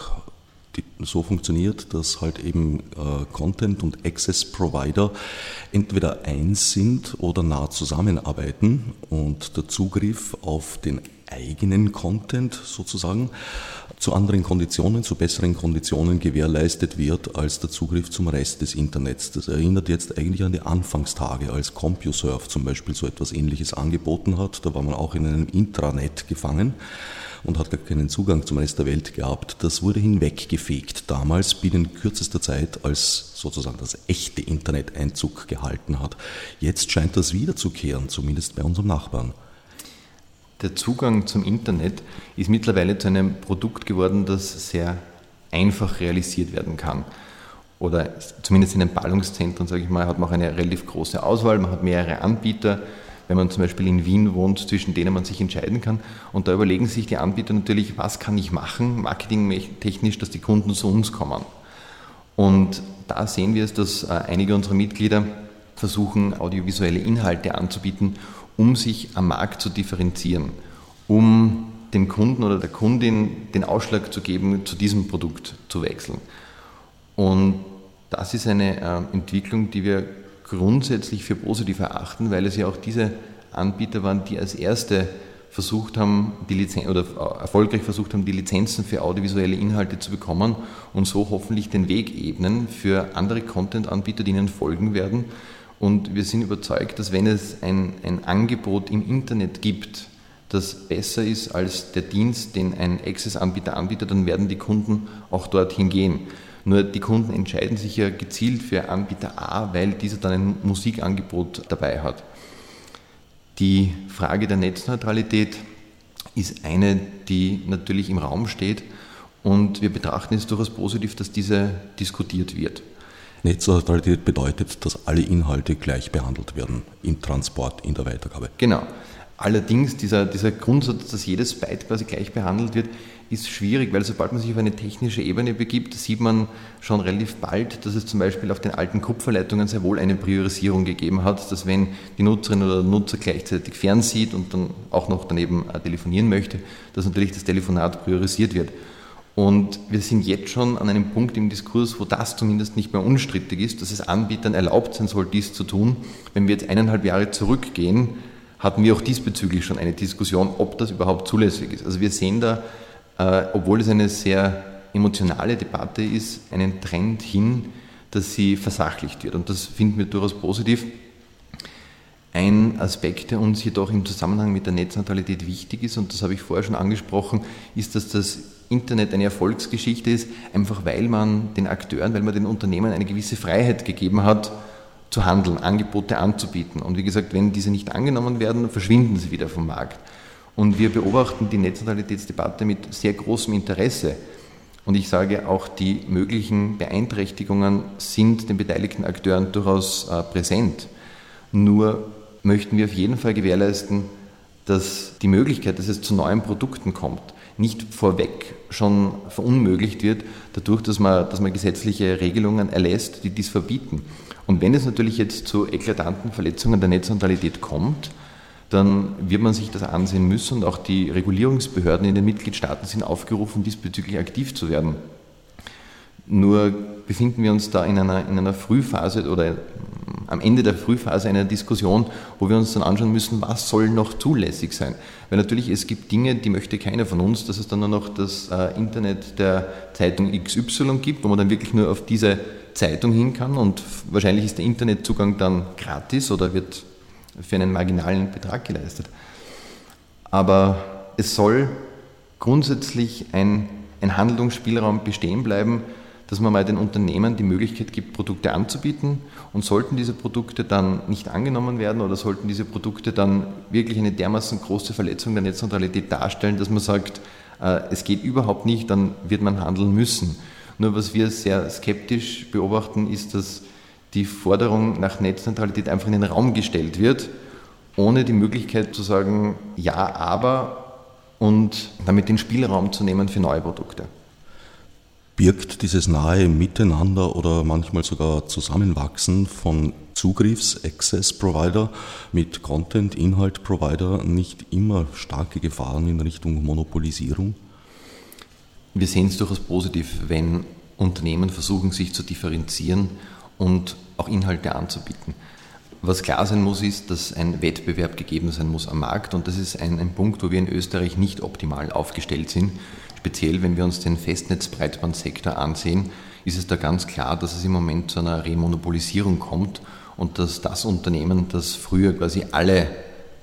die so funktioniert, dass halt eben äh, Content und Access Provider entweder eins sind oder nah zusammenarbeiten und der Zugriff auf den eigenen Content sozusagen zu anderen Konditionen, zu besseren Konditionen gewährleistet wird als der Zugriff zum Rest des Internets. Das erinnert jetzt eigentlich an die Anfangstage, als CompuServe zum Beispiel so etwas Ähnliches angeboten hat. Da war man auch in einem Intranet gefangen und hat gar keinen Zugang zum Rest der Welt gehabt. Das wurde hinweggefegt damals binnen kürzester Zeit, als sozusagen das echte Internet Einzug gehalten hat. Jetzt scheint das wiederzukehren, zumindest bei unserem Nachbarn. Der Zugang zum Internet ist mittlerweile zu einem Produkt geworden, das sehr einfach realisiert werden kann. Oder zumindest in den Ballungszentren, sage ich mal, hat man auch eine relativ große Auswahl, man hat mehrere Anbieter wenn man zum Beispiel in Wien wohnt, zwischen denen man sich entscheiden kann. Und da überlegen sich die Anbieter natürlich, was kann ich machen, marketingtechnisch, dass die Kunden zu uns kommen. Und da sehen wir es, dass äh, einige unserer Mitglieder versuchen, audiovisuelle Inhalte anzubieten, um sich am Markt zu differenzieren, um dem Kunden oder der Kundin den Ausschlag zu geben, zu diesem Produkt zu wechseln. Und das ist eine äh, Entwicklung, die wir grundsätzlich für positiv erachten, weil es ja auch diese Anbieter waren, die als erste versucht haben, die Lizen oder erfolgreich versucht haben, die Lizenzen für audiovisuelle Inhalte zu bekommen und so hoffentlich den Weg ebnen für andere Content-Anbieter, die ihnen folgen werden. Und wir sind überzeugt, dass wenn es ein, ein Angebot im Internet gibt, das besser ist als der Dienst, den ein Access-Anbieter anbietet, dann werden die Kunden auch dorthin gehen. Nur die Kunden entscheiden sich ja gezielt für Anbieter A, weil dieser dann ein Musikangebot dabei hat. Die Frage der Netzneutralität ist eine, die natürlich im Raum steht und wir betrachten es durchaus positiv, dass diese diskutiert wird. Netzneutralität bedeutet, dass alle Inhalte gleich behandelt werden im Transport, in der Weitergabe. Genau. Allerdings dieser, dieser Grundsatz, dass jedes Byte quasi gleich behandelt wird, ist schwierig, weil sobald man sich auf eine technische Ebene begibt, sieht man schon relativ bald, dass es zum Beispiel auf den alten Kupferleitungen sehr wohl eine Priorisierung gegeben hat, dass wenn die Nutzerin oder der Nutzer gleichzeitig fernsieht und dann auch noch daneben äh, telefonieren möchte, dass natürlich das Telefonat priorisiert wird. Und wir sind jetzt schon an einem Punkt im Diskurs, wo das zumindest nicht mehr unstrittig ist, dass es Anbietern erlaubt sein soll, dies zu tun. Wenn wir jetzt eineinhalb Jahre zurückgehen, hatten wir auch diesbezüglich schon eine Diskussion, ob das überhaupt zulässig ist. Also wir sehen da äh, obwohl es eine sehr emotionale Debatte ist, einen Trend hin, dass sie versachlicht wird. Und das finden wir durchaus positiv. Ein Aspekt, der uns jedoch im Zusammenhang mit der Netzneutralität wichtig ist, und das habe ich vorher schon angesprochen, ist, dass das Internet eine Erfolgsgeschichte ist, einfach weil man den Akteuren, weil man den Unternehmen eine gewisse Freiheit gegeben hat, zu handeln, Angebote anzubieten. Und wie gesagt, wenn diese nicht angenommen werden, verschwinden sie wieder vom Markt. Und wir beobachten die Netzneutralitätsdebatte mit sehr großem Interesse. Und ich sage auch, die möglichen Beeinträchtigungen sind den beteiligten Akteuren durchaus äh, präsent. Nur möchten wir auf jeden Fall gewährleisten, dass die Möglichkeit, dass es zu neuen Produkten kommt, nicht vorweg schon verunmöglicht wird, dadurch, dass man, dass man gesetzliche Regelungen erlässt, die dies verbieten. Und wenn es natürlich jetzt zu eklatanten Verletzungen der Netzneutralität kommt, dann wird man sich das ansehen müssen und auch die Regulierungsbehörden in den Mitgliedstaaten sind aufgerufen, diesbezüglich aktiv zu werden. Nur befinden wir uns da in einer, in einer Frühphase oder am Ende der Frühphase einer Diskussion, wo wir uns dann anschauen müssen, was soll noch zulässig sein. Weil natürlich es gibt Dinge, die möchte keiner von uns, dass es dann nur noch das äh, Internet der Zeitung XY gibt, wo man dann wirklich nur auf diese Zeitung hin kann und wahrscheinlich ist der Internetzugang dann gratis oder wird für einen marginalen Betrag geleistet. Aber es soll grundsätzlich ein, ein Handlungsspielraum bestehen bleiben, dass man mal den Unternehmen die Möglichkeit gibt, Produkte anzubieten. Und sollten diese Produkte dann nicht angenommen werden oder sollten diese Produkte dann wirklich eine dermaßen große Verletzung der Netzneutralität darstellen, dass man sagt, äh, es geht überhaupt nicht, dann wird man handeln müssen. Nur was wir sehr skeptisch beobachten, ist, dass die Forderung nach Netzneutralität einfach in den Raum gestellt wird, ohne die Möglichkeit zu sagen, ja, aber und damit den Spielraum zu nehmen für neue Produkte. Birgt dieses nahe Miteinander oder manchmal sogar Zusammenwachsen von Zugriffs-Access-Provider mit Content-Inhalt-Provider nicht immer starke Gefahren in Richtung Monopolisierung? wir sehen es durchaus positiv, wenn Unternehmen versuchen, sich zu differenzieren und auch Inhalte anzubieten. Was klar sein muss, ist, dass ein Wettbewerb gegeben sein muss am Markt und das ist ein, ein Punkt, wo wir in Österreich nicht optimal aufgestellt sind. Speziell, wenn wir uns den Festnetzbreitbandsektor ansehen, ist es da ganz klar, dass es im Moment zu einer Remonopolisierung kommt und dass das Unternehmen, das früher quasi alle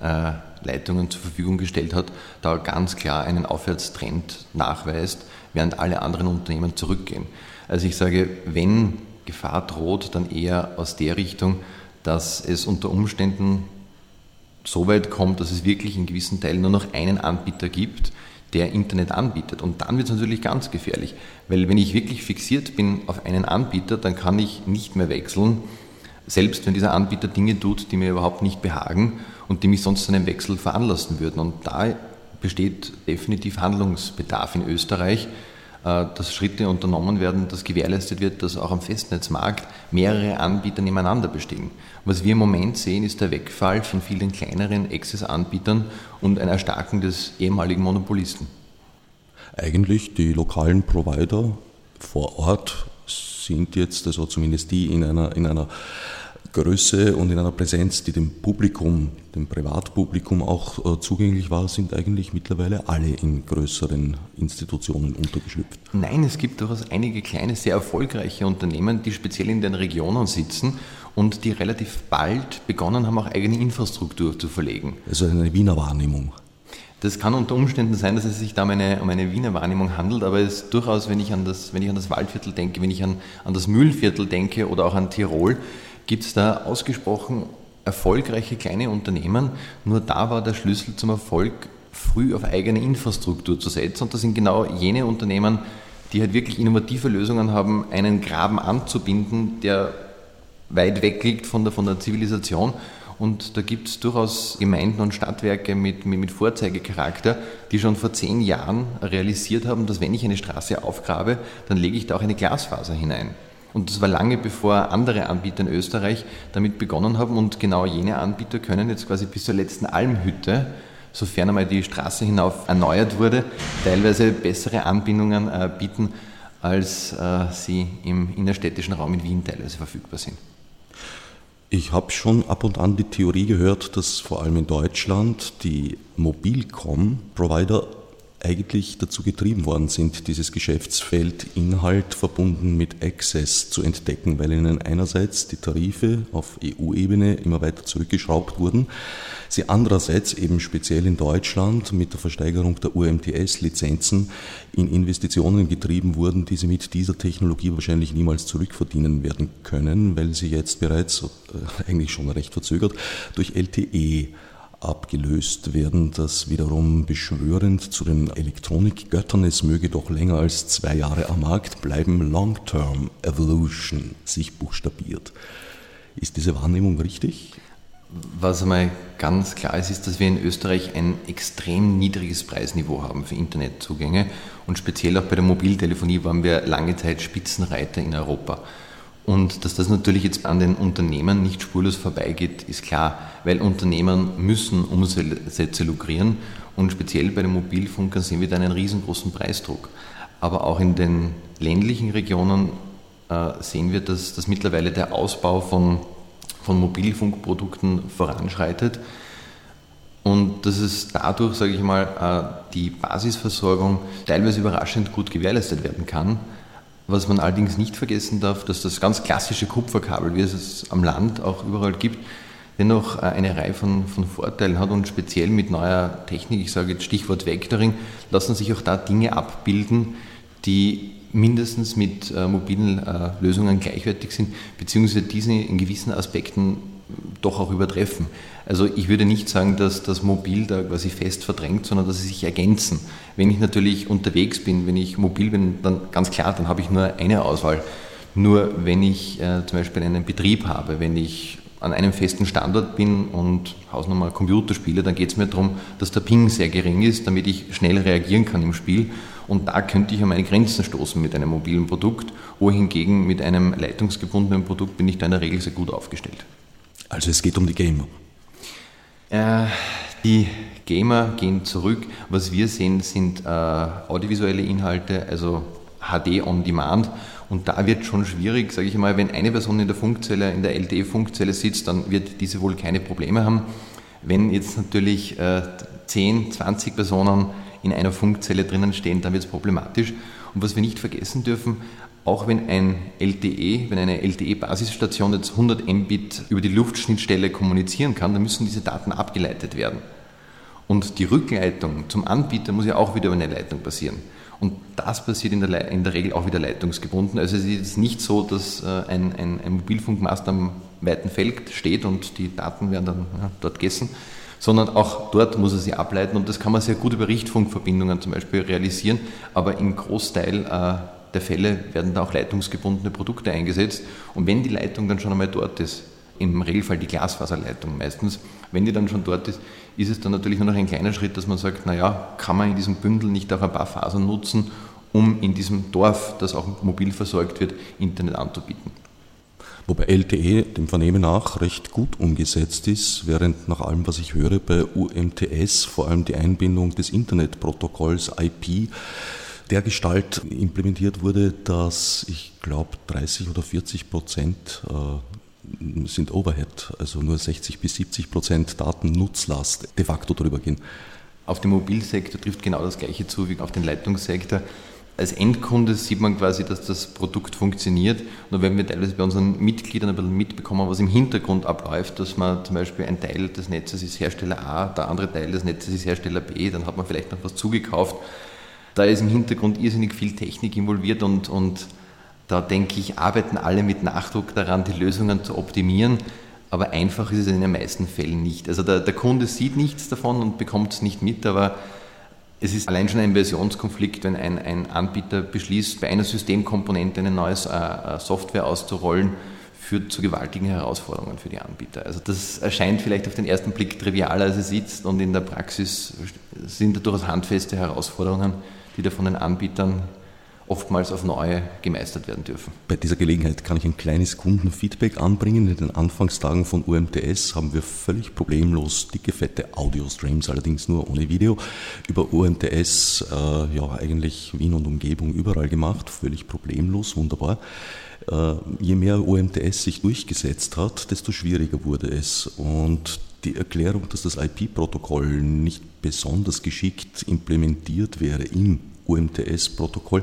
äh, Leitungen zur Verfügung gestellt hat, da ganz klar einen Aufwärtstrend nachweist, während alle anderen Unternehmen zurückgehen. Also ich sage, wenn Gefahr droht, dann eher aus der Richtung, dass es unter Umständen so weit kommt, dass es wirklich in gewissen Teilen nur noch einen Anbieter gibt, der Internet anbietet. Und dann wird es natürlich ganz gefährlich, weil wenn ich wirklich fixiert bin auf einen Anbieter, dann kann ich nicht mehr wechseln, selbst wenn dieser Anbieter Dinge tut, die mir überhaupt nicht behagen und die mich sonst zu einem Wechsel veranlassen würden. Und da besteht definitiv Handlungsbedarf in Österreich, dass Schritte unternommen werden, dass gewährleistet wird, dass auch am Festnetzmarkt mehrere Anbieter nebeneinander bestehen. Was wir im Moment sehen, ist der Wegfall von vielen kleineren Access-Anbietern und ein Erstarken des ehemaligen Monopolisten. Eigentlich die lokalen Provider vor Ort sind jetzt, also zumindest die in einer, in einer Größe und in einer Präsenz, die dem Publikum, dem Privatpublikum auch äh, zugänglich war, sind eigentlich mittlerweile alle in größeren Institutionen untergeschlüpft. Nein, es gibt durchaus einige kleine, sehr erfolgreiche Unternehmen, die speziell in den Regionen sitzen und die relativ bald begonnen haben, auch eigene Infrastruktur zu verlegen. Also eine Wiener Wahrnehmung. Das kann unter Umständen sein, dass es sich da um eine, um eine Wiener Wahrnehmung handelt, aber es ist durchaus, wenn ich an das, wenn ich an das Waldviertel denke, wenn ich an, an das Mühlviertel denke oder auch an Tirol, gibt es da ausgesprochen erfolgreiche kleine Unternehmen. Nur da war der Schlüssel zum Erfolg, früh auf eigene Infrastruktur zu setzen. Und das sind genau jene Unternehmen, die halt wirklich innovative Lösungen haben, einen Graben anzubinden, der weit weg liegt von der, von der Zivilisation. Und da gibt es durchaus Gemeinden und Stadtwerke mit, mit, Vorzeigecharakter, die schon vor zehn Jahren realisiert haben, dass wenn ich eine Straße aufgrabe, dann lege ich da auch eine Glasfaser hinein. Und das war lange bevor andere Anbieter in Österreich damit begonnen haben. Und genau jene Anbieter können jetzt quasi bis zur letzten Almhütte, sofern einmal die Straße hinauf erneuert wurde, teilweise bessere Anbindungen äh, bieten, als äh, sie im innerstädtischen Raum in Wien teilweise verfügbar sind. Ich habe schon ab und an die Theorie gehört, dass vor allem in Deutschland die Mobilcom-Provider eigentlich dazu getrieben worden sind, dieses Geschäftsfeld Inhalt verbunden mit Access zu entdecken, weil ihnen einerseits die Tarife auf EU-Ebene immer weiter zurückgeschraubt wurden, sie andererseits eben speziell in Deutschland mit der Versteigerung der UMTS-Lizenzen in Investitionen getrieben wurden, die sie mit dieser Technologie wahrscheinlich niemals zurückverdienen werden können, weil sie jetzt bereits, äh, eigentlich schon recht verzögert, durch LTE abgelöst werden, das wiederum beschwörend zu den Elektronikgöttern, es möge doch länger als zwei Jahre am Markt bleiben, Long-Term Evolution sich buchstabiert. Ist diese Wahrnehmung richtig? Was einmal ganz klar ist, ist, dass wir in Österreich ein extrem niedriges Preisniveau haben für Internetzugänge und speziell auch bei der Mobiltelefonie waren wir lange Zeit Spitzenreiter in Europa. Und dass das natürlich jetzt an den Unternehmen nicht spurlos vorbeigeht, ist klar, weil Unternehmen müssen Umsätze lukrieren. Und speziell bei den Mobilfunkern sehen wir da einen riesengroßen Preisdruck. Aber auch in den ländlichen Regionen äh, sehen wir, dass, dass mittlerweile der Ausbau von, von Mobilfunkprodukten voranschreitet. Und dass es dadurch, sage ich mal, äh, die Basisversorgung teilweise überraschend gut gewährleistet werden kann was man allerdings nicht vergessen darf, dass das ganz klassische Kupferkabel, wie es es am Land auch überall gibt, dennoch äh, eine Reihe von, von Vorteilen hat und speziell mit neuer Technik, ich sage jetzt Stichwort Vectoring, lassen sich auch da Dinge abbilden, die mindestens mit äh, mobilen äh, Lösungen gleichwertig sind, beziehungsweise diese in gewissen Aspekten doch auch übertreffen. Also ich würde nicht sagen, dass das Mobil da quasi fest verdrängt, sondern dass sie sich ergänzen. Wenn ich natürlich unterwegs bin, wenn ich mobil bin, dann ganz klar, dann habe ich nur eine Auswahl. Nur wenn ich äh, zum Beispiel einen Betrieb habe, wenn ich an einem festen Standort bin und Hausnummer Computer spiele, dann geht es mir darum, dass der Ping sehr gering ist, damit ich schnell reagieren kann im Spiel. Und da könnte ich an meine Grenzen stoßen mit einem mobilen Produkt, wohingegen mit einem leitungsgebundenen Produkt bin ich da in der Regel sehr gut aufgestellt. Also es geht um die Gamer. Äh, die Gamer gehen zurück. Was wir sehen, sind äh, audiovisuelle Inhalte, also HD on Demand. Und da wird schon schwierig, sage ich mal, wenn eine Person in der Funkzelle, in der LTE-Funkzelle sitzt, dann wird diese wohl keine Probleme haben. Wenn jetzt natürlich äh, 10, 20 Personen in einer Funkzelle drinnen stehen, dann wird es problematisch. Und was wir nicht vergessen dürfen, auch wenn ein LTE, wenn eine LTE-Basisstation jetzt 100 Mbit über die Luftschnittstelle kommunizieren kann, dann müssen diese Daten abgeleitet werden. Und die Rückleitung zum Anbieter muss ja auch wieder über eine Leitung passieren. Und das passiert in der, in der Regel auch wieder leitungsgebunden. Also es ist nicht so, dass äh, ein, ein, ein Mobilfunkmast am weiten Feld steht und die Daten werden dann ja, dort gegessen, sondern auch dort muss er sie ableiten und das kann man sehr gut über Richtfunkverbindungen zum Beispiel realisieren, aber im Großteil äh, der Fälle werden da auch leitungsgebundene Produkte eingesetzt und wenn die Leitung dann schon einmal dort ist, im Regelfall die Glasfaserleitung meistens, wenn die dann schon dort ist, ist es dann natürlich nur noch ein kleiner Schritt, dass man sagt, naja, kann man in diesem Bündel nicht auch ein paar Fasern nutzen, um in diesem Dorf, das auch mobil versorgt wird, Internet anzubieten. Wobei LTE dem Vernehmen nach recht gut umgesetzt ist, während nach allem, was ich höre, bei UMTS vor allem die Einbindung des Internetprotokolls IP der Gestalt implementiert wurde, dass ich glaube 30 oder 40 Prozent äh, sind Overhead, also nur 60 bis 70 Prozent Datennutzlast de facto drüber gehen. Auf den Mobilsektor trifft genau das Gleiche zu wie auf den Leitungssektor. Als Endkunde sieht man quasi, dass das Produkt funktioniert. Und wenn wir teilweise bei unseren Mitgliedern ein bisschen mitbekommen, was im Hintergrund abläuft, dass man zum Beispiel ein Teil des Netzes ist Hersteller A, der andere Teil des Netzes ist Hersteller B, dann hat man vielleicht noch was zugekauft da ist im Hintergrund irrsinnig viel Technik involviert und, und da denke ich, arbeiten alle mit Nachdruck daran, die Lösungen zu optimieren. Aber einfach ist es in den meisten Fällen nicht. Also der, der Kunde sieht nichts davon und bekommt es nicht mit, aber es ist allein schon ein Versionskonflikt, wenn ein, ein Anbieter beschließt, bei einer Systemkomponente eine neue äh, äh, Software auszurollen, führt zu gewaltigen Herausforderungen für die Anbieter. Also das erscheint vielleicht auf den ersten Blick trivial, als es sitzt und in der Praxis sind da durchaus handfeste Herausforderungen, die da von den Anbietern oftmals auf neue gemeistert werden dürfen. Bei dieser Gelegenheit kann ich ein kleines Kundenfeedback anbringen. In den Anfangstagen von UMTS haben wir völlig problemlos dicke, fette Audio-Streams, allerdings nur ohne Video, über UMTS äh, ja eigentlich Wien und Umgebung überall gemacht, völlig problemlos, wunderbar. Äh, je mehr UMTS sich durchgesetzt hat, desto schwieriger wurde es. Und die Erklärung, dass das IP-Protokoll nicht besonders geschickt implementiert wäre im UMTS-Protokoll,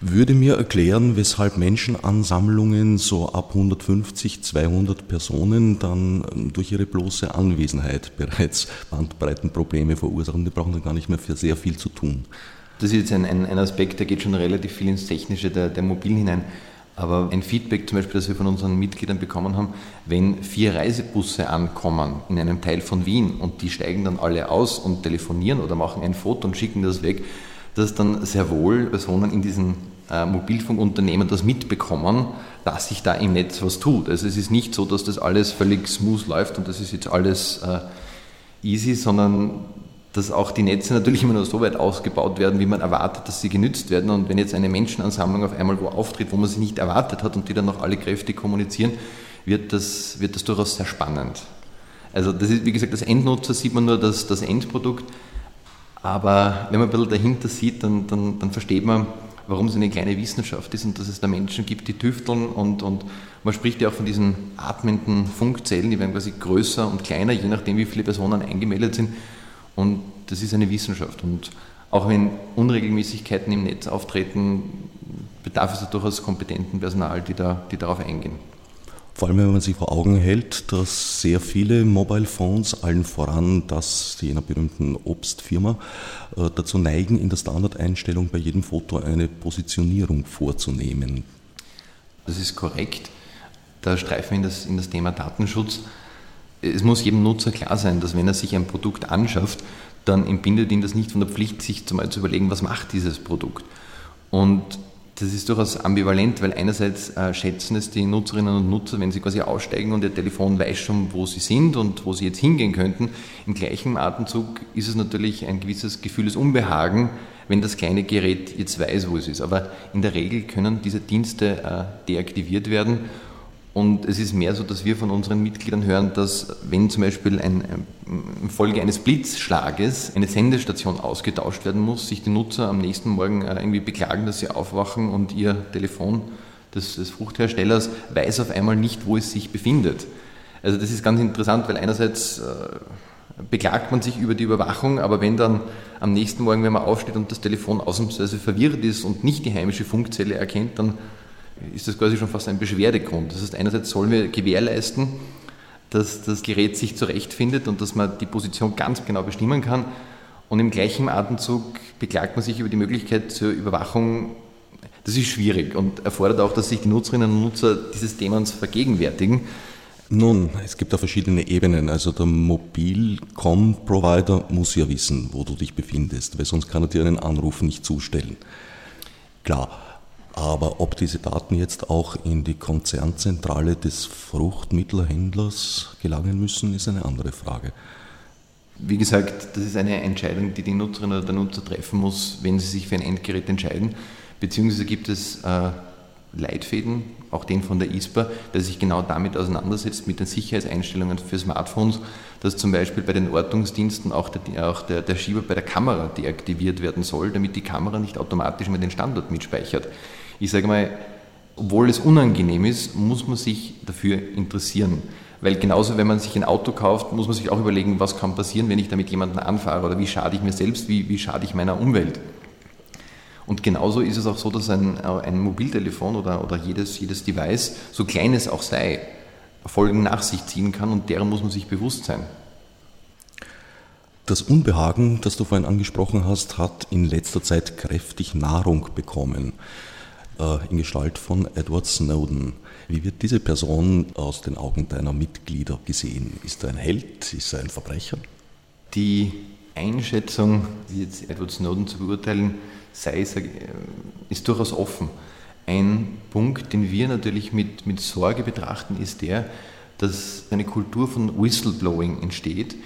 würde mir erklären, weshalb Menschenansammlungen so ab 150, 200 Personen dann durch ihre bloße Anwesenheit bereits Bandbreitenprobleme verursachen. Die brauchen dann gar nicht mehr für sehr viel zu tun. Das ist jetzt ein, ein, ein Aspekt, der geht schon relativ viel ins Technische der, der Mobilen hinein. Aber ein Feedback zum Beispiel, das wir von unseren Mitgliedern bekommen haben, wenn vier Reisebusse ankommen in einem Teil von Wien und die steigen dann alle aus und telefonieren oder machen ein Foto und schicken das weg, dass dann sehr wohl Personen in diesen äh, Mobilfunkunternehmen das mitbekommen, dass sich da im Netz was tut. Also es ist nicht so, dass das alles völlig smooth läuft und das ist jetzt alles äh, easy, sondern dass auch die Netze natürlich immer nur so weit ausgebaut werden, wie man erwartet, dass sie genützt werden. Und wenn jetzt eine Menschenansammlung auf einmal wo auftritt, wo man sie nicht erwartet hat und die dann noch alle kräftig kommunizieren, wird das, wird das durchaus sehr spannend. Also das ist, wie gesagt, das Endnutzer sieht man nur das, das Endprodukt, aber wenn man ein bisschen dahinter sieht, dann, dann, dann versteht man, warum es eine kleine Wissenschaft ist und dass es da Menschen gibt, die tüfteln und, und man spricht ja auch von diesen atmenden Funkzellen, die werden quasi größer und kleiner, je nachdem wie viele Personen eingemeldet sind und das ist eine Wissenschaft. Und auch wenn Unregelmäßigkeiten im Netz auftreten, bedarf es durchaus kompetenten Personal, die, da, die darauf eingehen. Vor allem, wenn man sich vor Augen hält, dass sehr viele Mobile Phones, allen voran das jener berühmten Obstfirma, äh, dazu neigen, in der Standardeinstellung bei jedem Foto eine Positionierung vorzunehmen. Das ist korrekt. Da streifen wir in das, in das Thema Datenschutz es muss jedem Nutzer klar sein, dass wenn er sich ein Produkt anschafft, dann entbindet ihn das nicht von der Pflicht, sich zumal zu überlegen, was macht dieses Produkt. Und das ist durchaus ambivalent, weil einerseits äh, schätzen es die Nutzerinnen und Nutzer, wenn sie quasi aussteigen und ihr Telefon weiß schon, wo sie sind und wo sie jetzt hingehen könnten. Im gleichen Atemzug ist es natürlich ein gewisses Gefühl des Unbehagen, wenn das kleine Gerät jetzt weiß, wo es ist. Aber in der Regel können diese Dienste äh, deaktiviert werden Und es ist mehr so, dass wir von unseren Mitgliedern hören, dass wenn zum Beispiel ein, infolge eines Blitzschlages eine Sendestation ausgetauscht werden muss, sich die Nutzer am nächsten Morgen äh, irgendwie beklagen, dass sie aufwachen und ihr Telefon des, des Fruchtherstellers weiß auf einmal nicht, wo es sich befindet. Also das ist ganz interessant, weil einerseits äh, beklagt man sich über die Überwachung, aber wenn dann am nächsten Morgen, wenn man aufsteht und das Telefon ausnahmsweise verwirrt ist und nicht die heimische Funkzelle erkennt, dann ist das quasi schon fast ein Beschwerdegrund. Das heißt, einerseits sollen wir gewährleisten, dass das Gerät sich zurechtfindet und dass man die Position ganz genau bestimmen kann. Und im gleichen Atemzug beklagt man sich über die Möglichkeit zur Überwachung. Das ist schwierig und erfordert auch, dass sich die Nutzerinnen und Nutzer dieses Themens vergegenwärtigen. Nun, es gibt da verschiedene Ebenen. Also der Mobilcom-Provider muss ja wissen, wo du dich befindest, weil sonst kann er dir einen Anruf nicht zustellen. Klar, aber ob diese Daten jetzt auch in die Konzernzentrale des Fruchtmittelhändlers gelangen müssen, ist eine andere Frage. Wie gesagt, das ist eine Entscheidung, die die Nutzerin oder der Nutzer treffen muss, wenn sie sich für ein Endgerät entscheiden. Beziehungsweise gibt es äh, Leitfäden, auch den von der ISPA, der sich genau damit auseinandersetzt, mit den Sicherheitseinstellungen für Smartphones, dass zum Beispiel bei den Ortungsdiensten auch der, auch der, der Schieber bei der Kamera deaktiviert werden soll, damit die Kamera nicht automatisch mehr den Standort mitspeichert. Ich sage mal, obwohl es unangenehm ist, muss man sich dafür interessieren. Weil genauso, wenn man sich ein Auto kauft, muss man sich auch überlegen, was kann passieren, wenn ich damit jemanden anfahre oder wie schade ich mir selbst, wie, wie schade ich meiner Umwelt. Und genauso ist es auch so, dass ein, ein Mobiltelefon oder, oder jedes, jedes Device, so klein es auch sei, Folgen nach sich ziehen kann und deren muss man sich bewusst sein. Das Unbehagen, das du vorhin angesprochen hast, hat in letzter Zeit kräftig Nahrung bekommen, in Gestalt von Edward Snowden. Wie wird diese Person aus den Augen deiner Mitglieder gesehen? Ist er ein Held? Ist er ein Verbrecher? Die Einschätzung, jetzt Edward Snowden zu beurteilen, sei, ist durchaus offen. Ein Punkt, den wir natürlich mit, mit Sorge betrachten, ist der, dass eine Kultur von Whistleblowing entsteht,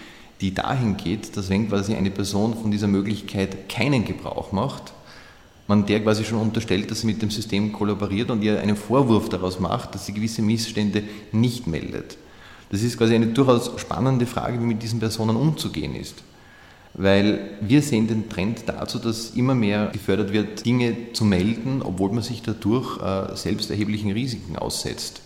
die dahin geht, dass wenn quasi eine Person von dieser Möglichkeit keinen Gebrauch macht, man der quasi schon unterstellt, dass sie mit dem System kollaboriert und ihr einen Vorwurf daraus macht, dass sie gewisse Missstände nicht meldet. Das ist quasi eine durchaus spannende Frage, wie mit diesen Personen umzugehen ist weil wir sehen den Trend dazu, dass immer mehr gefördert wird, Dinge zu melden, obwohl man sich dadurch äh, selbst erheblichen Risiken aussetzt.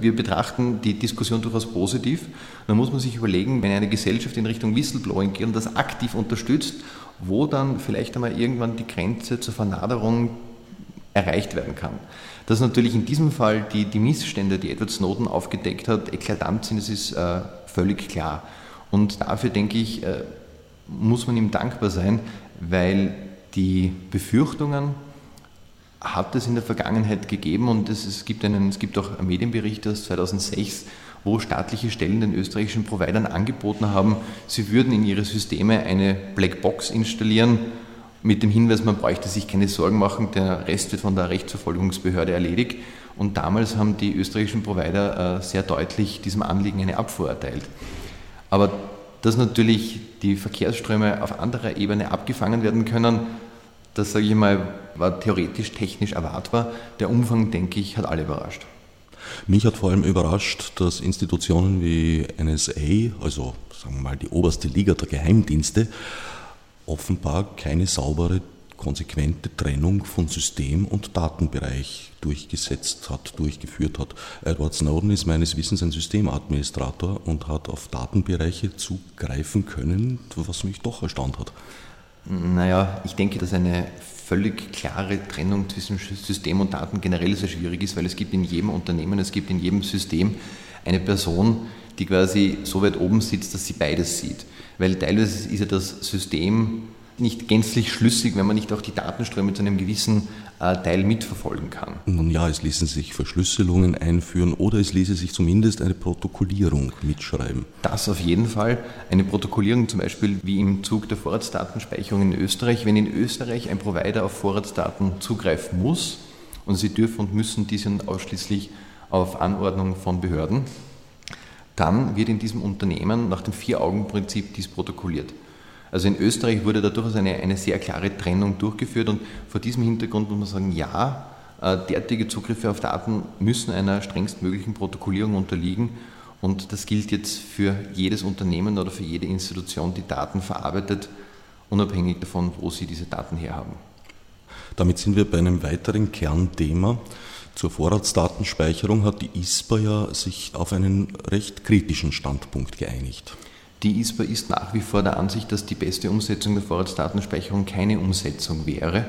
Wir betrachten die Diskussion durchaus positiv. Da muss man sich überlegen, wenn eine Gesellschaft in Richtung Whistleblowing geht und das aktiv unterstützt, wo dann vielleicht einmal irgendwann die Grenze zur Vernaderung erreicht werden kann. Dass natürlich in diesem Fall die, die Missstände, die Edward Snowden aufgedeckt hat, eklatant sind, das ist äh, völlig klar. Und dafür denke ich, äh, muss man ihm dankbar sein, weil die Befürchtungen hat es in der Vergangenheit gegeben und es, es, gibt, einen, es gibt auch einen Medienbericht aus 2006, wo staatliche Stellen den österreichischen Providern angeboten haben, sie würden in ihre Systeme eine Blackbox installieren mit dem Hinweis, man bräuchte sich keine Sorgen machen, der Rest wird von der Rechtsverfolgungsbehörde erledigt. Und damals haben die österreichischen Provider äh, sehr deutlich diesem Anliegen eine Abfuhr erteilt. Aber dass natürlich die Verkehrsströme auf anderer Ebene abgefangen werden können, das sage ich mal, war theoretisch, technisch erwartbar. Der Umfang, denke ich, hat alle überrascht. Mich hat vor allem überrascht, dass Institutionen wie NSA, also sagen wir mal die oberste Liga der Geheimdienste, offenbar keine saubere konsequente Trennung von System- und Datenbereich durchgesetzt hat, durchgeführt hat. Edward Snowden ist meines Wissens ein Systemadministrator und hat auf Datenbereiche zugreifen können, was mich doch erstaunt hat. Naja, ich denke, dass eine völlig klare Trennung zwischen System und Daten generell sehr schwierig ist, weil es gibt in jedem Unternehmen, es gibt in jedem System eine Person, die quasi so weit oben sitzt, dass sie beides sieht. Weil teilweise ist ja das System nicht gänzlich schlüssig, wenn man nicht auch die Datenströme zu einem gewissen Teil mitverfolgen kann. Nun ja, es ließen sich Verschlüsselungen einführen oder es ließe sich zumindest eine Protokollierung mitschreiben. Das auf jeden Fall. Eine Protokollierung zum Beispiel wie im Zug der Vorratsdatenspeicherung in Österreich. Wenn in Österreich ein Provider auf Vorratsdaten zugreifen muss und sie dürfen und müssen diese ausschließlich auf Anordnung von Behörden, dann wird in diesem Unternehmen nach dem Vier-Augen-Prinzip dies protokolliert. Also in Österreich wurde da durchaus eine, eine sehr klare Trennung durchgeführt und vor diesem Hintergrund muss man sagen, ja, Äh, derartige Zugriffe auf Daten müssen einer strengstmöglichen Protokollierung unterliegen und das gilt jetzt für jedes Unternehmen oder für jede Institution, die Daten verarbeitet, unabhängig davon, wo sie diese Daten herhaben. Damit sind wir bei einem weiteren Kernthema. Zur Vorratsdatenspeicherung hat die ISPA ja sich auf einen recht kritischen Standpunkt geeinigt. Die ISPA ist nach wie vor der Ansicht, dass die beste Umsetzung der Vorratsdatenspeicherung keine Umsetzung wäre.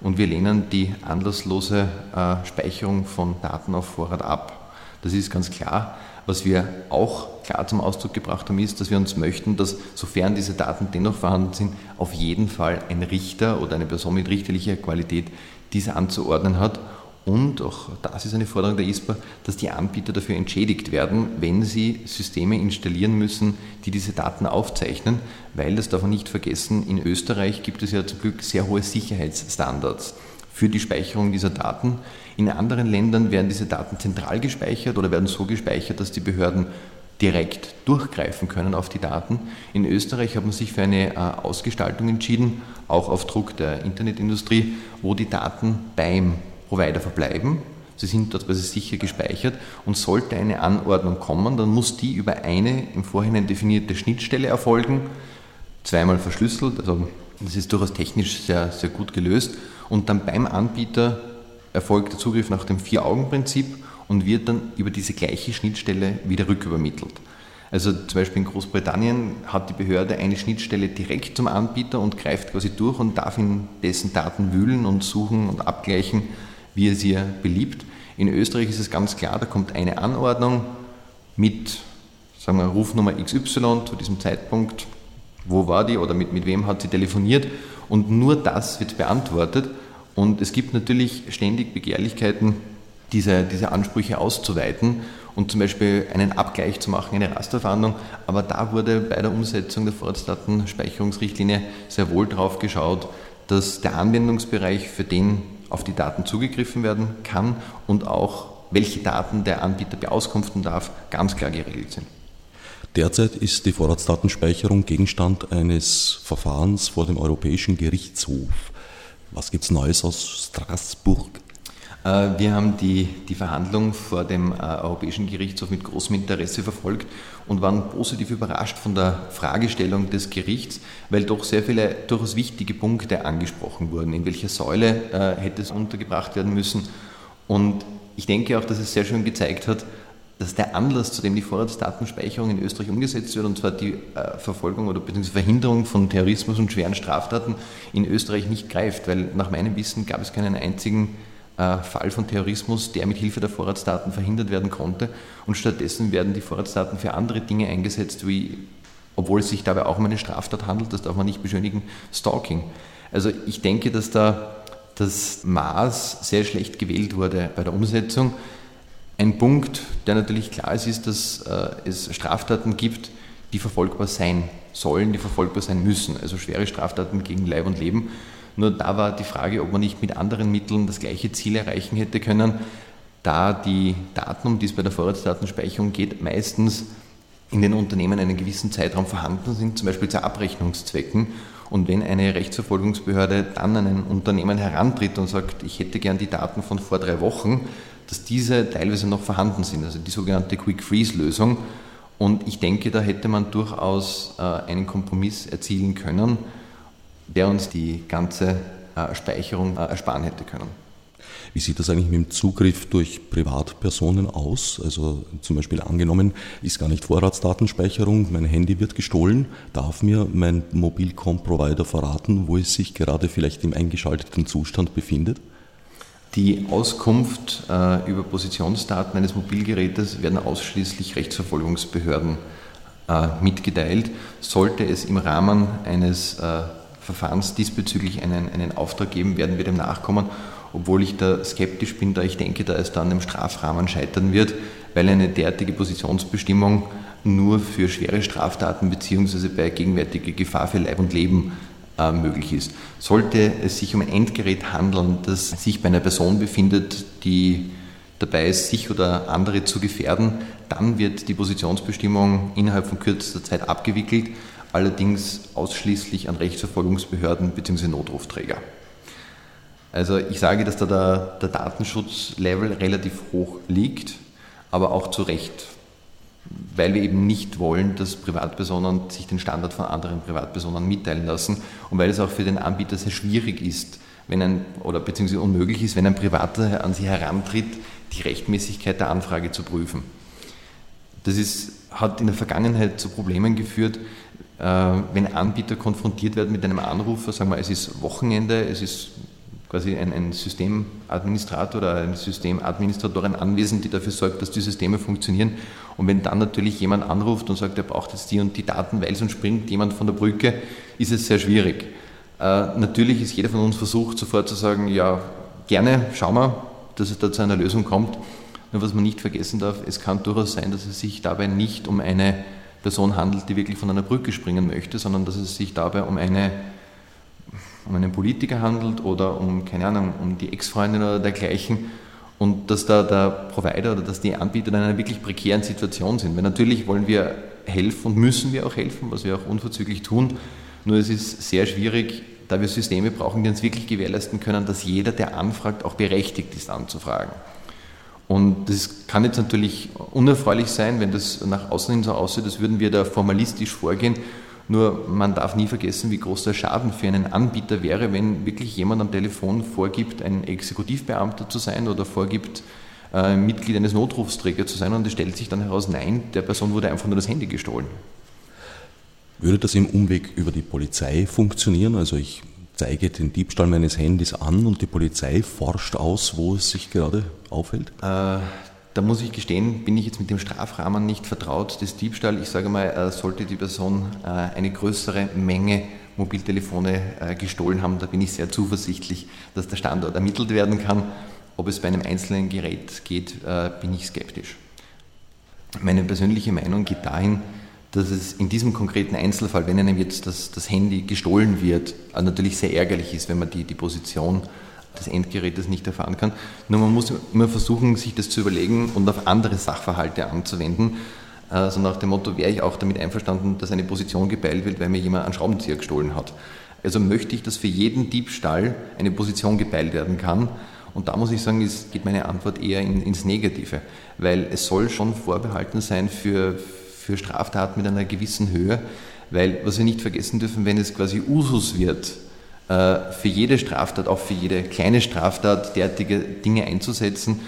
Und wir lehnen die anlasslose äh, Speicherung von Daten auf Vorrat ab. Das ist ganz klar. Was wir auch klar zum Ausdruck gebracht haben, ist, dass wir uns möchten, dass sofern diese Daten dennoch vorhanden sind, auf jeden Fall ein Richter oder eine Person mit richterlicher Qualität diese anzuordnen hat. Und auch das ist eine Forderung der ISPA, dass die Anbieter dafür entschädigt werden, wenn sie Systeme installieren müssen, die diese Daten aufzeichnen, weil, das darf man nicht vergessen, in Österreich gibt es ja zum Glück sehr hohe Sicherheitsstandards für die Speicherung dieser Daten. In anderen Ländern werden diese Daten zentral gespeichert oder werden so gespeichert, dass die Behörden direkt durchgreifen können auf die Daten. In Österreich hat man sich für eine äh, Ausgestaltung entschieden, auch auf Druck der Internetindustrie, wo die Daten beim Provider verbleiben. Sie sind dort quasi sicher gespeichert und sollte eine Anordnung kommen, dann muss die über eine im Vorhinein definierte Schnittstelle erfolgen, zweimal verschlüsselt, also das ist durchaus technisch sehr, sehr gut gelöst und dann beim Anbieter erfolgt der Zugriff nach dem Vier-Augen-Prinzip und wird dann über diese gleiche Schnittstelle wieder rückübermittelt. Also zum Beispiel in Großbritannien hat die Behörde eine Schnittstelle direkt zum Anbieter und greift quasi durch und darf in dessen Daten wühlen und suchen und abgleichen, wie es ihr beliebt. In Österreich ist es ganz klar, da kommt eine Anordnung mit sagen wir, Rufnummer XY zu diesem Zeitpunkt, wo war die oder mit, mit wem hat sie telefoniert und nur das wird beantwortet. Und es gibt natürlich ständig Begehrlichkeiten, diese, diese Ansprüche auszuweiten und zum Beispiel einen Abgleich zu machen, eine Rasterverhandlung. Aber da wurde bei der Umsetzung der Vorratsdatenspeicherungsrichtlinie sehr wohl drauf geschaut, dass der Anwendungsbereich, für den auf die Daten zugegriffen werden kann und auch welche Daten der Anbieter beauskunften darf, ganz klar geregelt sind. Derzeit ist die Vorratsdatenspeicherung Gegenstand eines Verfahrens vor dem Europäischen Gerichtshof. Was gibt es Neues aus Straßburg? Äh, wir haben die, die Verhandlung vor dem äh, Europäischen Gerichtshof mit großem Interesse verfolgt und waren positiv überrascht von der Fragestellung des Gerichts, weil doch sehr viele durchaus wichtige Punkte angesprochen wurden. In welcher Säule äh, hätte es untergebracht werden müssen? Und ich denke auch, dass es sehr schön gezeigt hat, dass der Anlass, zu dem die Vorratsdatenspeicherung in Österreich umgesetzt wird, und zwar die äh, Verfolgung oder beziehungsweise Verhinderung von Terrorismus und schweren Straftaten in Österreich nicht greift, weil nach meinem Wissen gab es keinen einzigen Fall von Terrorismus, der mit Hilfe der Vorratsdaten verhindert werden konnte. Und stattdessen werden die Vorratsdaten für andere Dinge eingesetzt, wie, obwohl es sich dabei auch um eine Straftat handelt, das darf man nicht beschönigen, Stalking. Also ich denke, dass da das Maß sehr schlecht gewählt wurde bei der Umsetzung. Ein Punkt, der natürlich klar ist, ist, dass äh, es Straftaten gibt, die verfolgbar sein sollen, die verfolgbar sein müssen. Also schwere Straftaten gegen Leib und Leben. Nur da war die Frage, ob man nicht mit anderen Mitteln das gleiche Ziel erreichen hätte können, da die Daten, um die es bei der Vorratsdatenspeicherung geht, meistens in den Unternehmen einen gewissen Zeitraum vorhanden sind, zum Beispiel zu Abrechnungszwecken. Und wenn eine Rechtsverfolgungsbehörde dann an ein Unternehmen herantritt und sagt, ich hätte gern die Daten von vor drei Wochen, dass diese teilweise noch vorhanden sind, also die sogenannte Quick-Freeze-Lösung. Und ich denke, da hätte man durchaus äh, einen Kompromiss erzielen können, der uns die ganze äh, Speicherung äh, ersparen hätte können. Wie sieht das eigentlich mit dem Zugriff durch Privatpersonen aus? Also zum Beispiel angenommen, ist gar nicht Vorratsdatenspeicherung, mein Handy wird gestohlen. Darf mir mein Mobilcom-Provider verraten, wo es sich gerade vielleicht im eingeschalteten Zustand befindet? Die Auskunft äh, über Positionsdaten eines Mobilgerätes werden ausschließlich Rechtsverfolgungsbehörden äh, mitgeteilt. Sollte es im Rahmen eines äh, Verfahrens diesbezüglich einen, einen Auftrag geben, werden wir dem nachkommen, obwohl ich da skeptisch bin, da ich denke, da es dann im Strafrahmen scheitern wird, weil eine derartige Positionsbestimmung nur für schwere Straftaten bzw. bei gegenwärtiger Gefahr für Leib und Leben äh, möglich ist. Sollte es sich um ein Endgerät handeln, das sich bei einer Person befindet, die dabei ist, sich oder andere zu gefährden, dann wird die Positionsbestimmung innerhalb von kürzester Zeit abgewickelt, allerdings ausschließlich an Rechtsverfolgungsbehörden bzw. Notrufträger. Also ich sage, dass da der, der Datenschutzlevel relativ hoch liegt, aber auch zu Recht, weil wir eben nicht wollen, dass Privatpersonen sich den Standard von anderen Privatpersonen mitteilen lassen und weil es auch für den Anbieter sehr schwierig ist, wenn ein, oder beziehungsweise unmöglich ist, wenn ein Privater an sie herantritt, die Rechtmäßigkeit der Anfrage zu prüfen. Das ist, hat in der Vergangenheit zu Problemen geführt, wenn Anbieter konfrontiert werden mit einem Anrufer, sagen wir, es ist Wochenende, es ist quasi ein, ein Systemadministrator oder eine Systemadministratorin anwesend, die dafür sorgt, dass die Systeme funktionieren. Und wenn dann natürlich jemand anruft und sagt, er braucht jetzt die und die Daten, weil sonst springt jemand von der Brücke, ist es sehr schwierig. Äh, natürlich ist jeder von uns versucht, sofort zu sagen, ja, gerne, schauen wir, dass es da zu einer Lösung kommt. Nur was man nicht vergessen darf, es kann durchaus sein, dass es sich dabei nicht um eine Person handelt, die wirklich von einer Brücke springen möchte, sondern dass es sich dabei um, eine, um einen Politiker handelt oder um, keine Ahnung, um die Ex-Freundin oder dergleichen. Und dass da der Provider oder dass die Anbieter in einer wirklich prekären Situation sind. Weil natürlich wollen wir helfen und müssen wir auch helfen, was wir auch unverzüglich tun. Nur es ist sehr schwierig, da wir Systeme brauchen, die uns wirklich gewährleisten können, dass jeder, der anfragt, auch berechtigt ist anzufragen. Und das kann jetzt natürlich unerfreulich sein, wenn das nach außen hin so aussieht, als würden wir da formalistisch vorgehen. Nur man darf nie vergessen, wie groß der Schaden für einen Anbieter wäre, wenn wirklich jemand am Telefon vorgibt, ein Exekutivbeamter zu sein oder vorgibt, äh, Mitglied eines Notrufsträgers zu sein und es stellt sich dann heraus, nein, der Person wurde einfach nur das Handy gestohlen. Würde das im Umweg über die Polizei funktionieren? Also ich zeige den Diebstahl meines Handys an und die Polizei forscht aus, wo es sich gerade aufhält? Äh, da muss ich gestehen, bin ich jetzt mit dem Strafrahmen nicht vertraut des Diebstahl. Ich sage mal, äh, sollte die Person äh, eine größere Menge Mobiltelefone äh, gestohlen haben, da bin ich sehr zuversichtlich, dass der Standort ermittelt werden kann. Ob es bei einem einzelnen Gerät geht, äh, bin ich skeptisch. Meine persönliche Meinung geht dahin, dass es in diesem konkreten Einzelfall, wenn einem jetzt das, das Handy gestohlen wird, äh, natürlich sehr ärgerlich ist, wenn man die, die Position des Endgerätes nicht erfahren kann. Nur man muss immer versuchen, sich das zu überlegen und auf andere Sachverhalte anzuwenden. Also nach dem Motto, wäre ich auch damit einverstanden, dass eine Position gepeilt wird, weil mir jemand einen Schraubenzieher gestohlen hat. Also möchte ich, dass für jeden Diebstahl eine Position gepeilt werden kann. Und da muss ich sagen, es geht meine Antwort eher in, ins Negative, weil es soll schon vorbehalten sein für, für Straftaten mit einer gewissen Höhe, weil was wir nicht vergessen dürfen, wenn es quasi Usus wird, äh, für jede Straftat, auch für jede kleine Straftat derartige Dinge einzusetzen,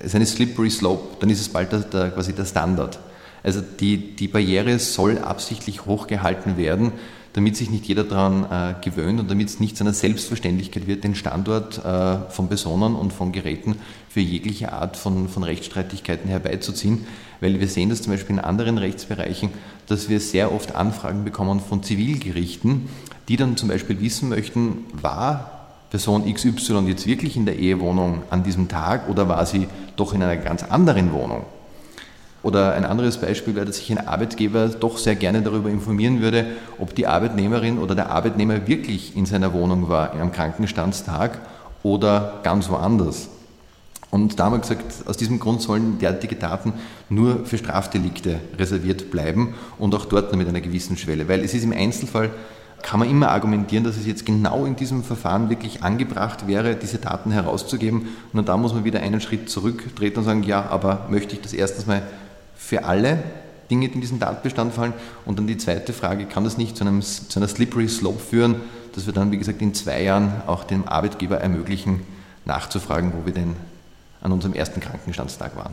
äh, ist eine slippery slope, dann ist es bald der, der, quasi der Standard. Also die, die Barriere soll absichtlich hochgehalten werden, damit sich nicht jeder daran äh, gewöhnt und damit es nicht zu einer Selbstverständlichkeit wird, den Standort äh, von Personen und von Geräten für jegliche Art von, von Rechtsstreitigkeiten herbeizuziehen. Weil wir sehen das zum Beispiel in anderen Rechtsbereichen, dass wir sehr oft Anfragen bekommen von Zivilgerichten, die dann zum Beispiel wissen möchten, war Person XY jetzt wirklich in der Ehewohnung an diesem Tag oder war sie doch in einer ganz anderen Wohnung? Oder ein anderes Beispiel wäre, dass sich ein Arbeitgeber doch sehr gerne darüber informieren würde, ob die Arbeitnehmerin oder der Arbeitnehmer wirklich in seiner Wohnung war am Krankenstandstag oder ganz woanders. Und da haben wir gesagt, aus diesem Grund sollen derartige Daten nur für Strafdelikte reserviert bleiben und auch dort mit einer gewissen Schwelle. Weil es ist im Einzelfall, kann man immer argumentieren, dass es jetzt genau in diesem Verfahren wirklich angebracht wäre, diese Daten herauszugeben. Und da muss man wieder einen Schritt zurücktreten und sagen, ja, aber möchte ich das erstens mal für alle Dinge, in diesen Datenbestand fallen? Und dann die zweite Frage, kann das nicht zu, einem, zu einer slippery slope führen, dass wir dann, wie gesagt, in zwei Jahren auch dem Arbeitgeber ermöglichen, nachzufragen, wo wir denn an unserem ersten Krankenstandstag waren.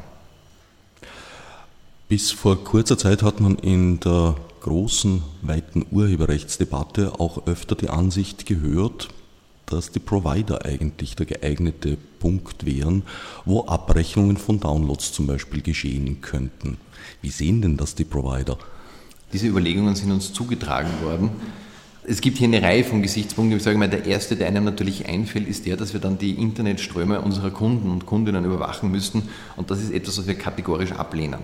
Bis vor kurzer Zeit hat man in der großen, weiten Urheberrechtsdebatte auch öfter die Ansicht gehört, dass die Provider eigentlich der geeignete Punkt wären, wo Abrechnungen von Downloads zum Beispiel geschehen könnten. Wie sehen denn das die Provider? Diese Überlegungen sind uns zugetragen worden es gibt hier eine Reihe von Gesichtspunkten. Ich sage mal, der erste, der einem natürlich einfällt, ist der, dass wir dann die Internetströme unserer Kunden und Kundinnen überwachen müssten. Und das ist etwas, was wir kategorisch ablehnen.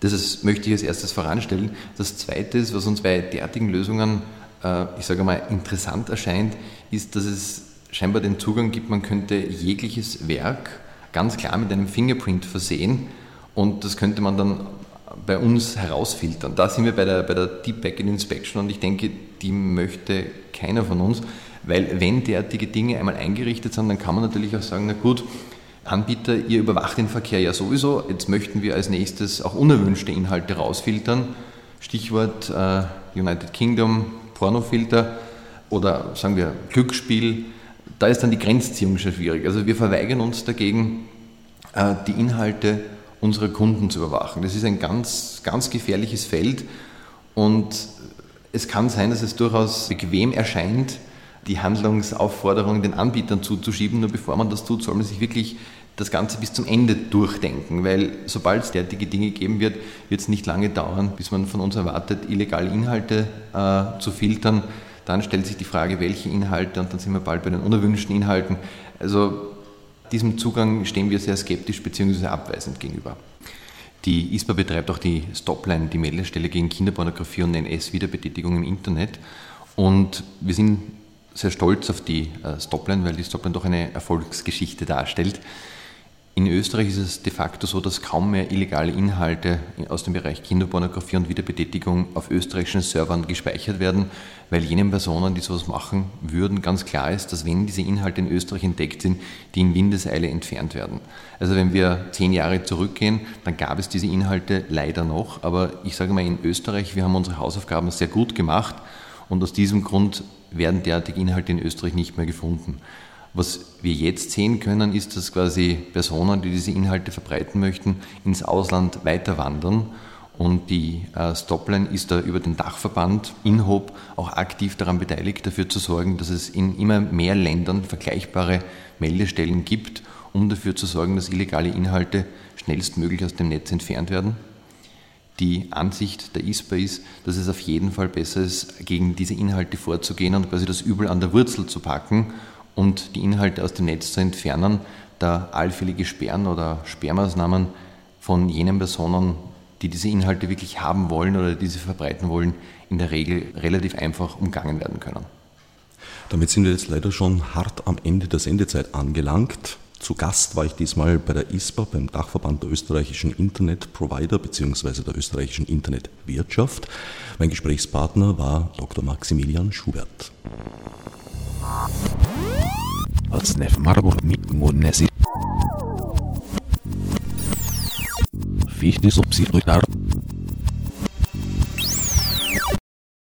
Das ist, möchte ich als erstes voranstellen. Das zweite ist, was uns bei derartigen Lösungen, äh, ich sage mal, interessant erscheint, ist, dass es scheinbar den Zugang gibt, man könnte jegliches Werk ganz klar mit einem Fingerprint versehen und das könnte man dann bei uns herausfiltern. Da sind wir bei der, bei der Deep Backend Inspection und ich denke, die möchte keiner von uns, weil wenn derartige Dinge einmal eingerichtet sind, dann kann man natürlich auch sagen, na gut, Anbieter, ihr überwacht den Verkehr ja sowieso, jetzt möchten wir als nächstes auch unerwünschte Inhalte rausfiltern. Stichwort äh, United Kingdom, Pornofilter oder sagen wir Glücksspiel. Da ist dann die Grenzziehung schon schwierig. Also wir verweigern uns dagegen, äh, die Inhalte unserer Kunden zu überwachen. Das ist ein ganz, ganz gefährliches Feld und es kann sein, dass es durchaus bequem erscheint, die Handlungsaufforderung den Anbietern zuzuschieben. Nur bevor man das tut, soll man sich wirklich das Ganze bis zum Ende durchdenken, weil sobald es derartige Dinge geben wird, wird es nicht lange dauern, bis man von uns erwartet, illegale Inhalte äh, zu filtern. Dann stellt sich die Frage, welche Inhalte und dann sind wir bald bei den unerwünschten Inhalten. Also diesem Zugang stehen wir sehr skeptisch bzw. abweisend gegenüber. Die ISPA betreibt auch die Stopline, die Meldestelle gegen Kinderpornografie und NS-Wiederbetätigung im Internet. Und wir sind sehr stolz auf die äh, Stopline, weil die Stopline doch eine Erfolgsgeschichte darstellt. In Österreich ist es de facto so, dass kaum mehr illegale Inhalte aus dem Bereich Kinderpornografie und Wiederbetätigung auf österreichischen Servern gespeichert werden, weil jenen Personen, die sowas machen würden, ganz klar ist, dass wenn diese Inhalte in Österreich entdeckt sind, die in Windeseile entfernt werden. Also wenn wir zehn Jahre zurückgehen, dann gab es diese Inhalte leider noch, aber ich sage mal in Österreich, wir haben unsere Hausaufgaben sehr gut gemacht und aus diesem Grund werden derartige Inhalte in Österreich nicht mehr gefunden. Was wir jetzt sehen können, ist, dass quasi Personen, die diese Inhalte verbreiten möchten, ins Ausland weiter wandern. Und die äh, Stopline ist da über den Dachverband InHope auch aktiv daran beteiligt, dafür zu sorgen, dass es in immer mehr Ländern vergleichbare Meldestellen gibt, um dafür zu sorgen, dass illegale Inhalte schnellstmöglich aus dem Netz entfernt werden. Die Ansicht der ISPA ist, dass es auf jeden Fall besser ist, gegen diese Inhalte vorzugehen und quasi das Übel an der Wurzel zu packen und die Inhalte aus dem Netz zu entfernen, da allfällige Sperren oder Sperrmaßnahmen von jenen Personen, die diese Inhalte wirklich haben wollen oder diese verbreiten wollen, in der Regel relativ einfach umgangen werden können. Damit sind wir jetzt leider schon hart am Ende der Sendezeit angelangt. Zu Gast war ich diesmal bei der ISPA, beim Dachverband der österreichischen Internetprovider bzw. der österreichischen Internetwirtschaft. Mein Gesprächspartner war Dr. Maximilian Schubert. Alsnef Marburg mit Munesi. Fichtis obsidrinar.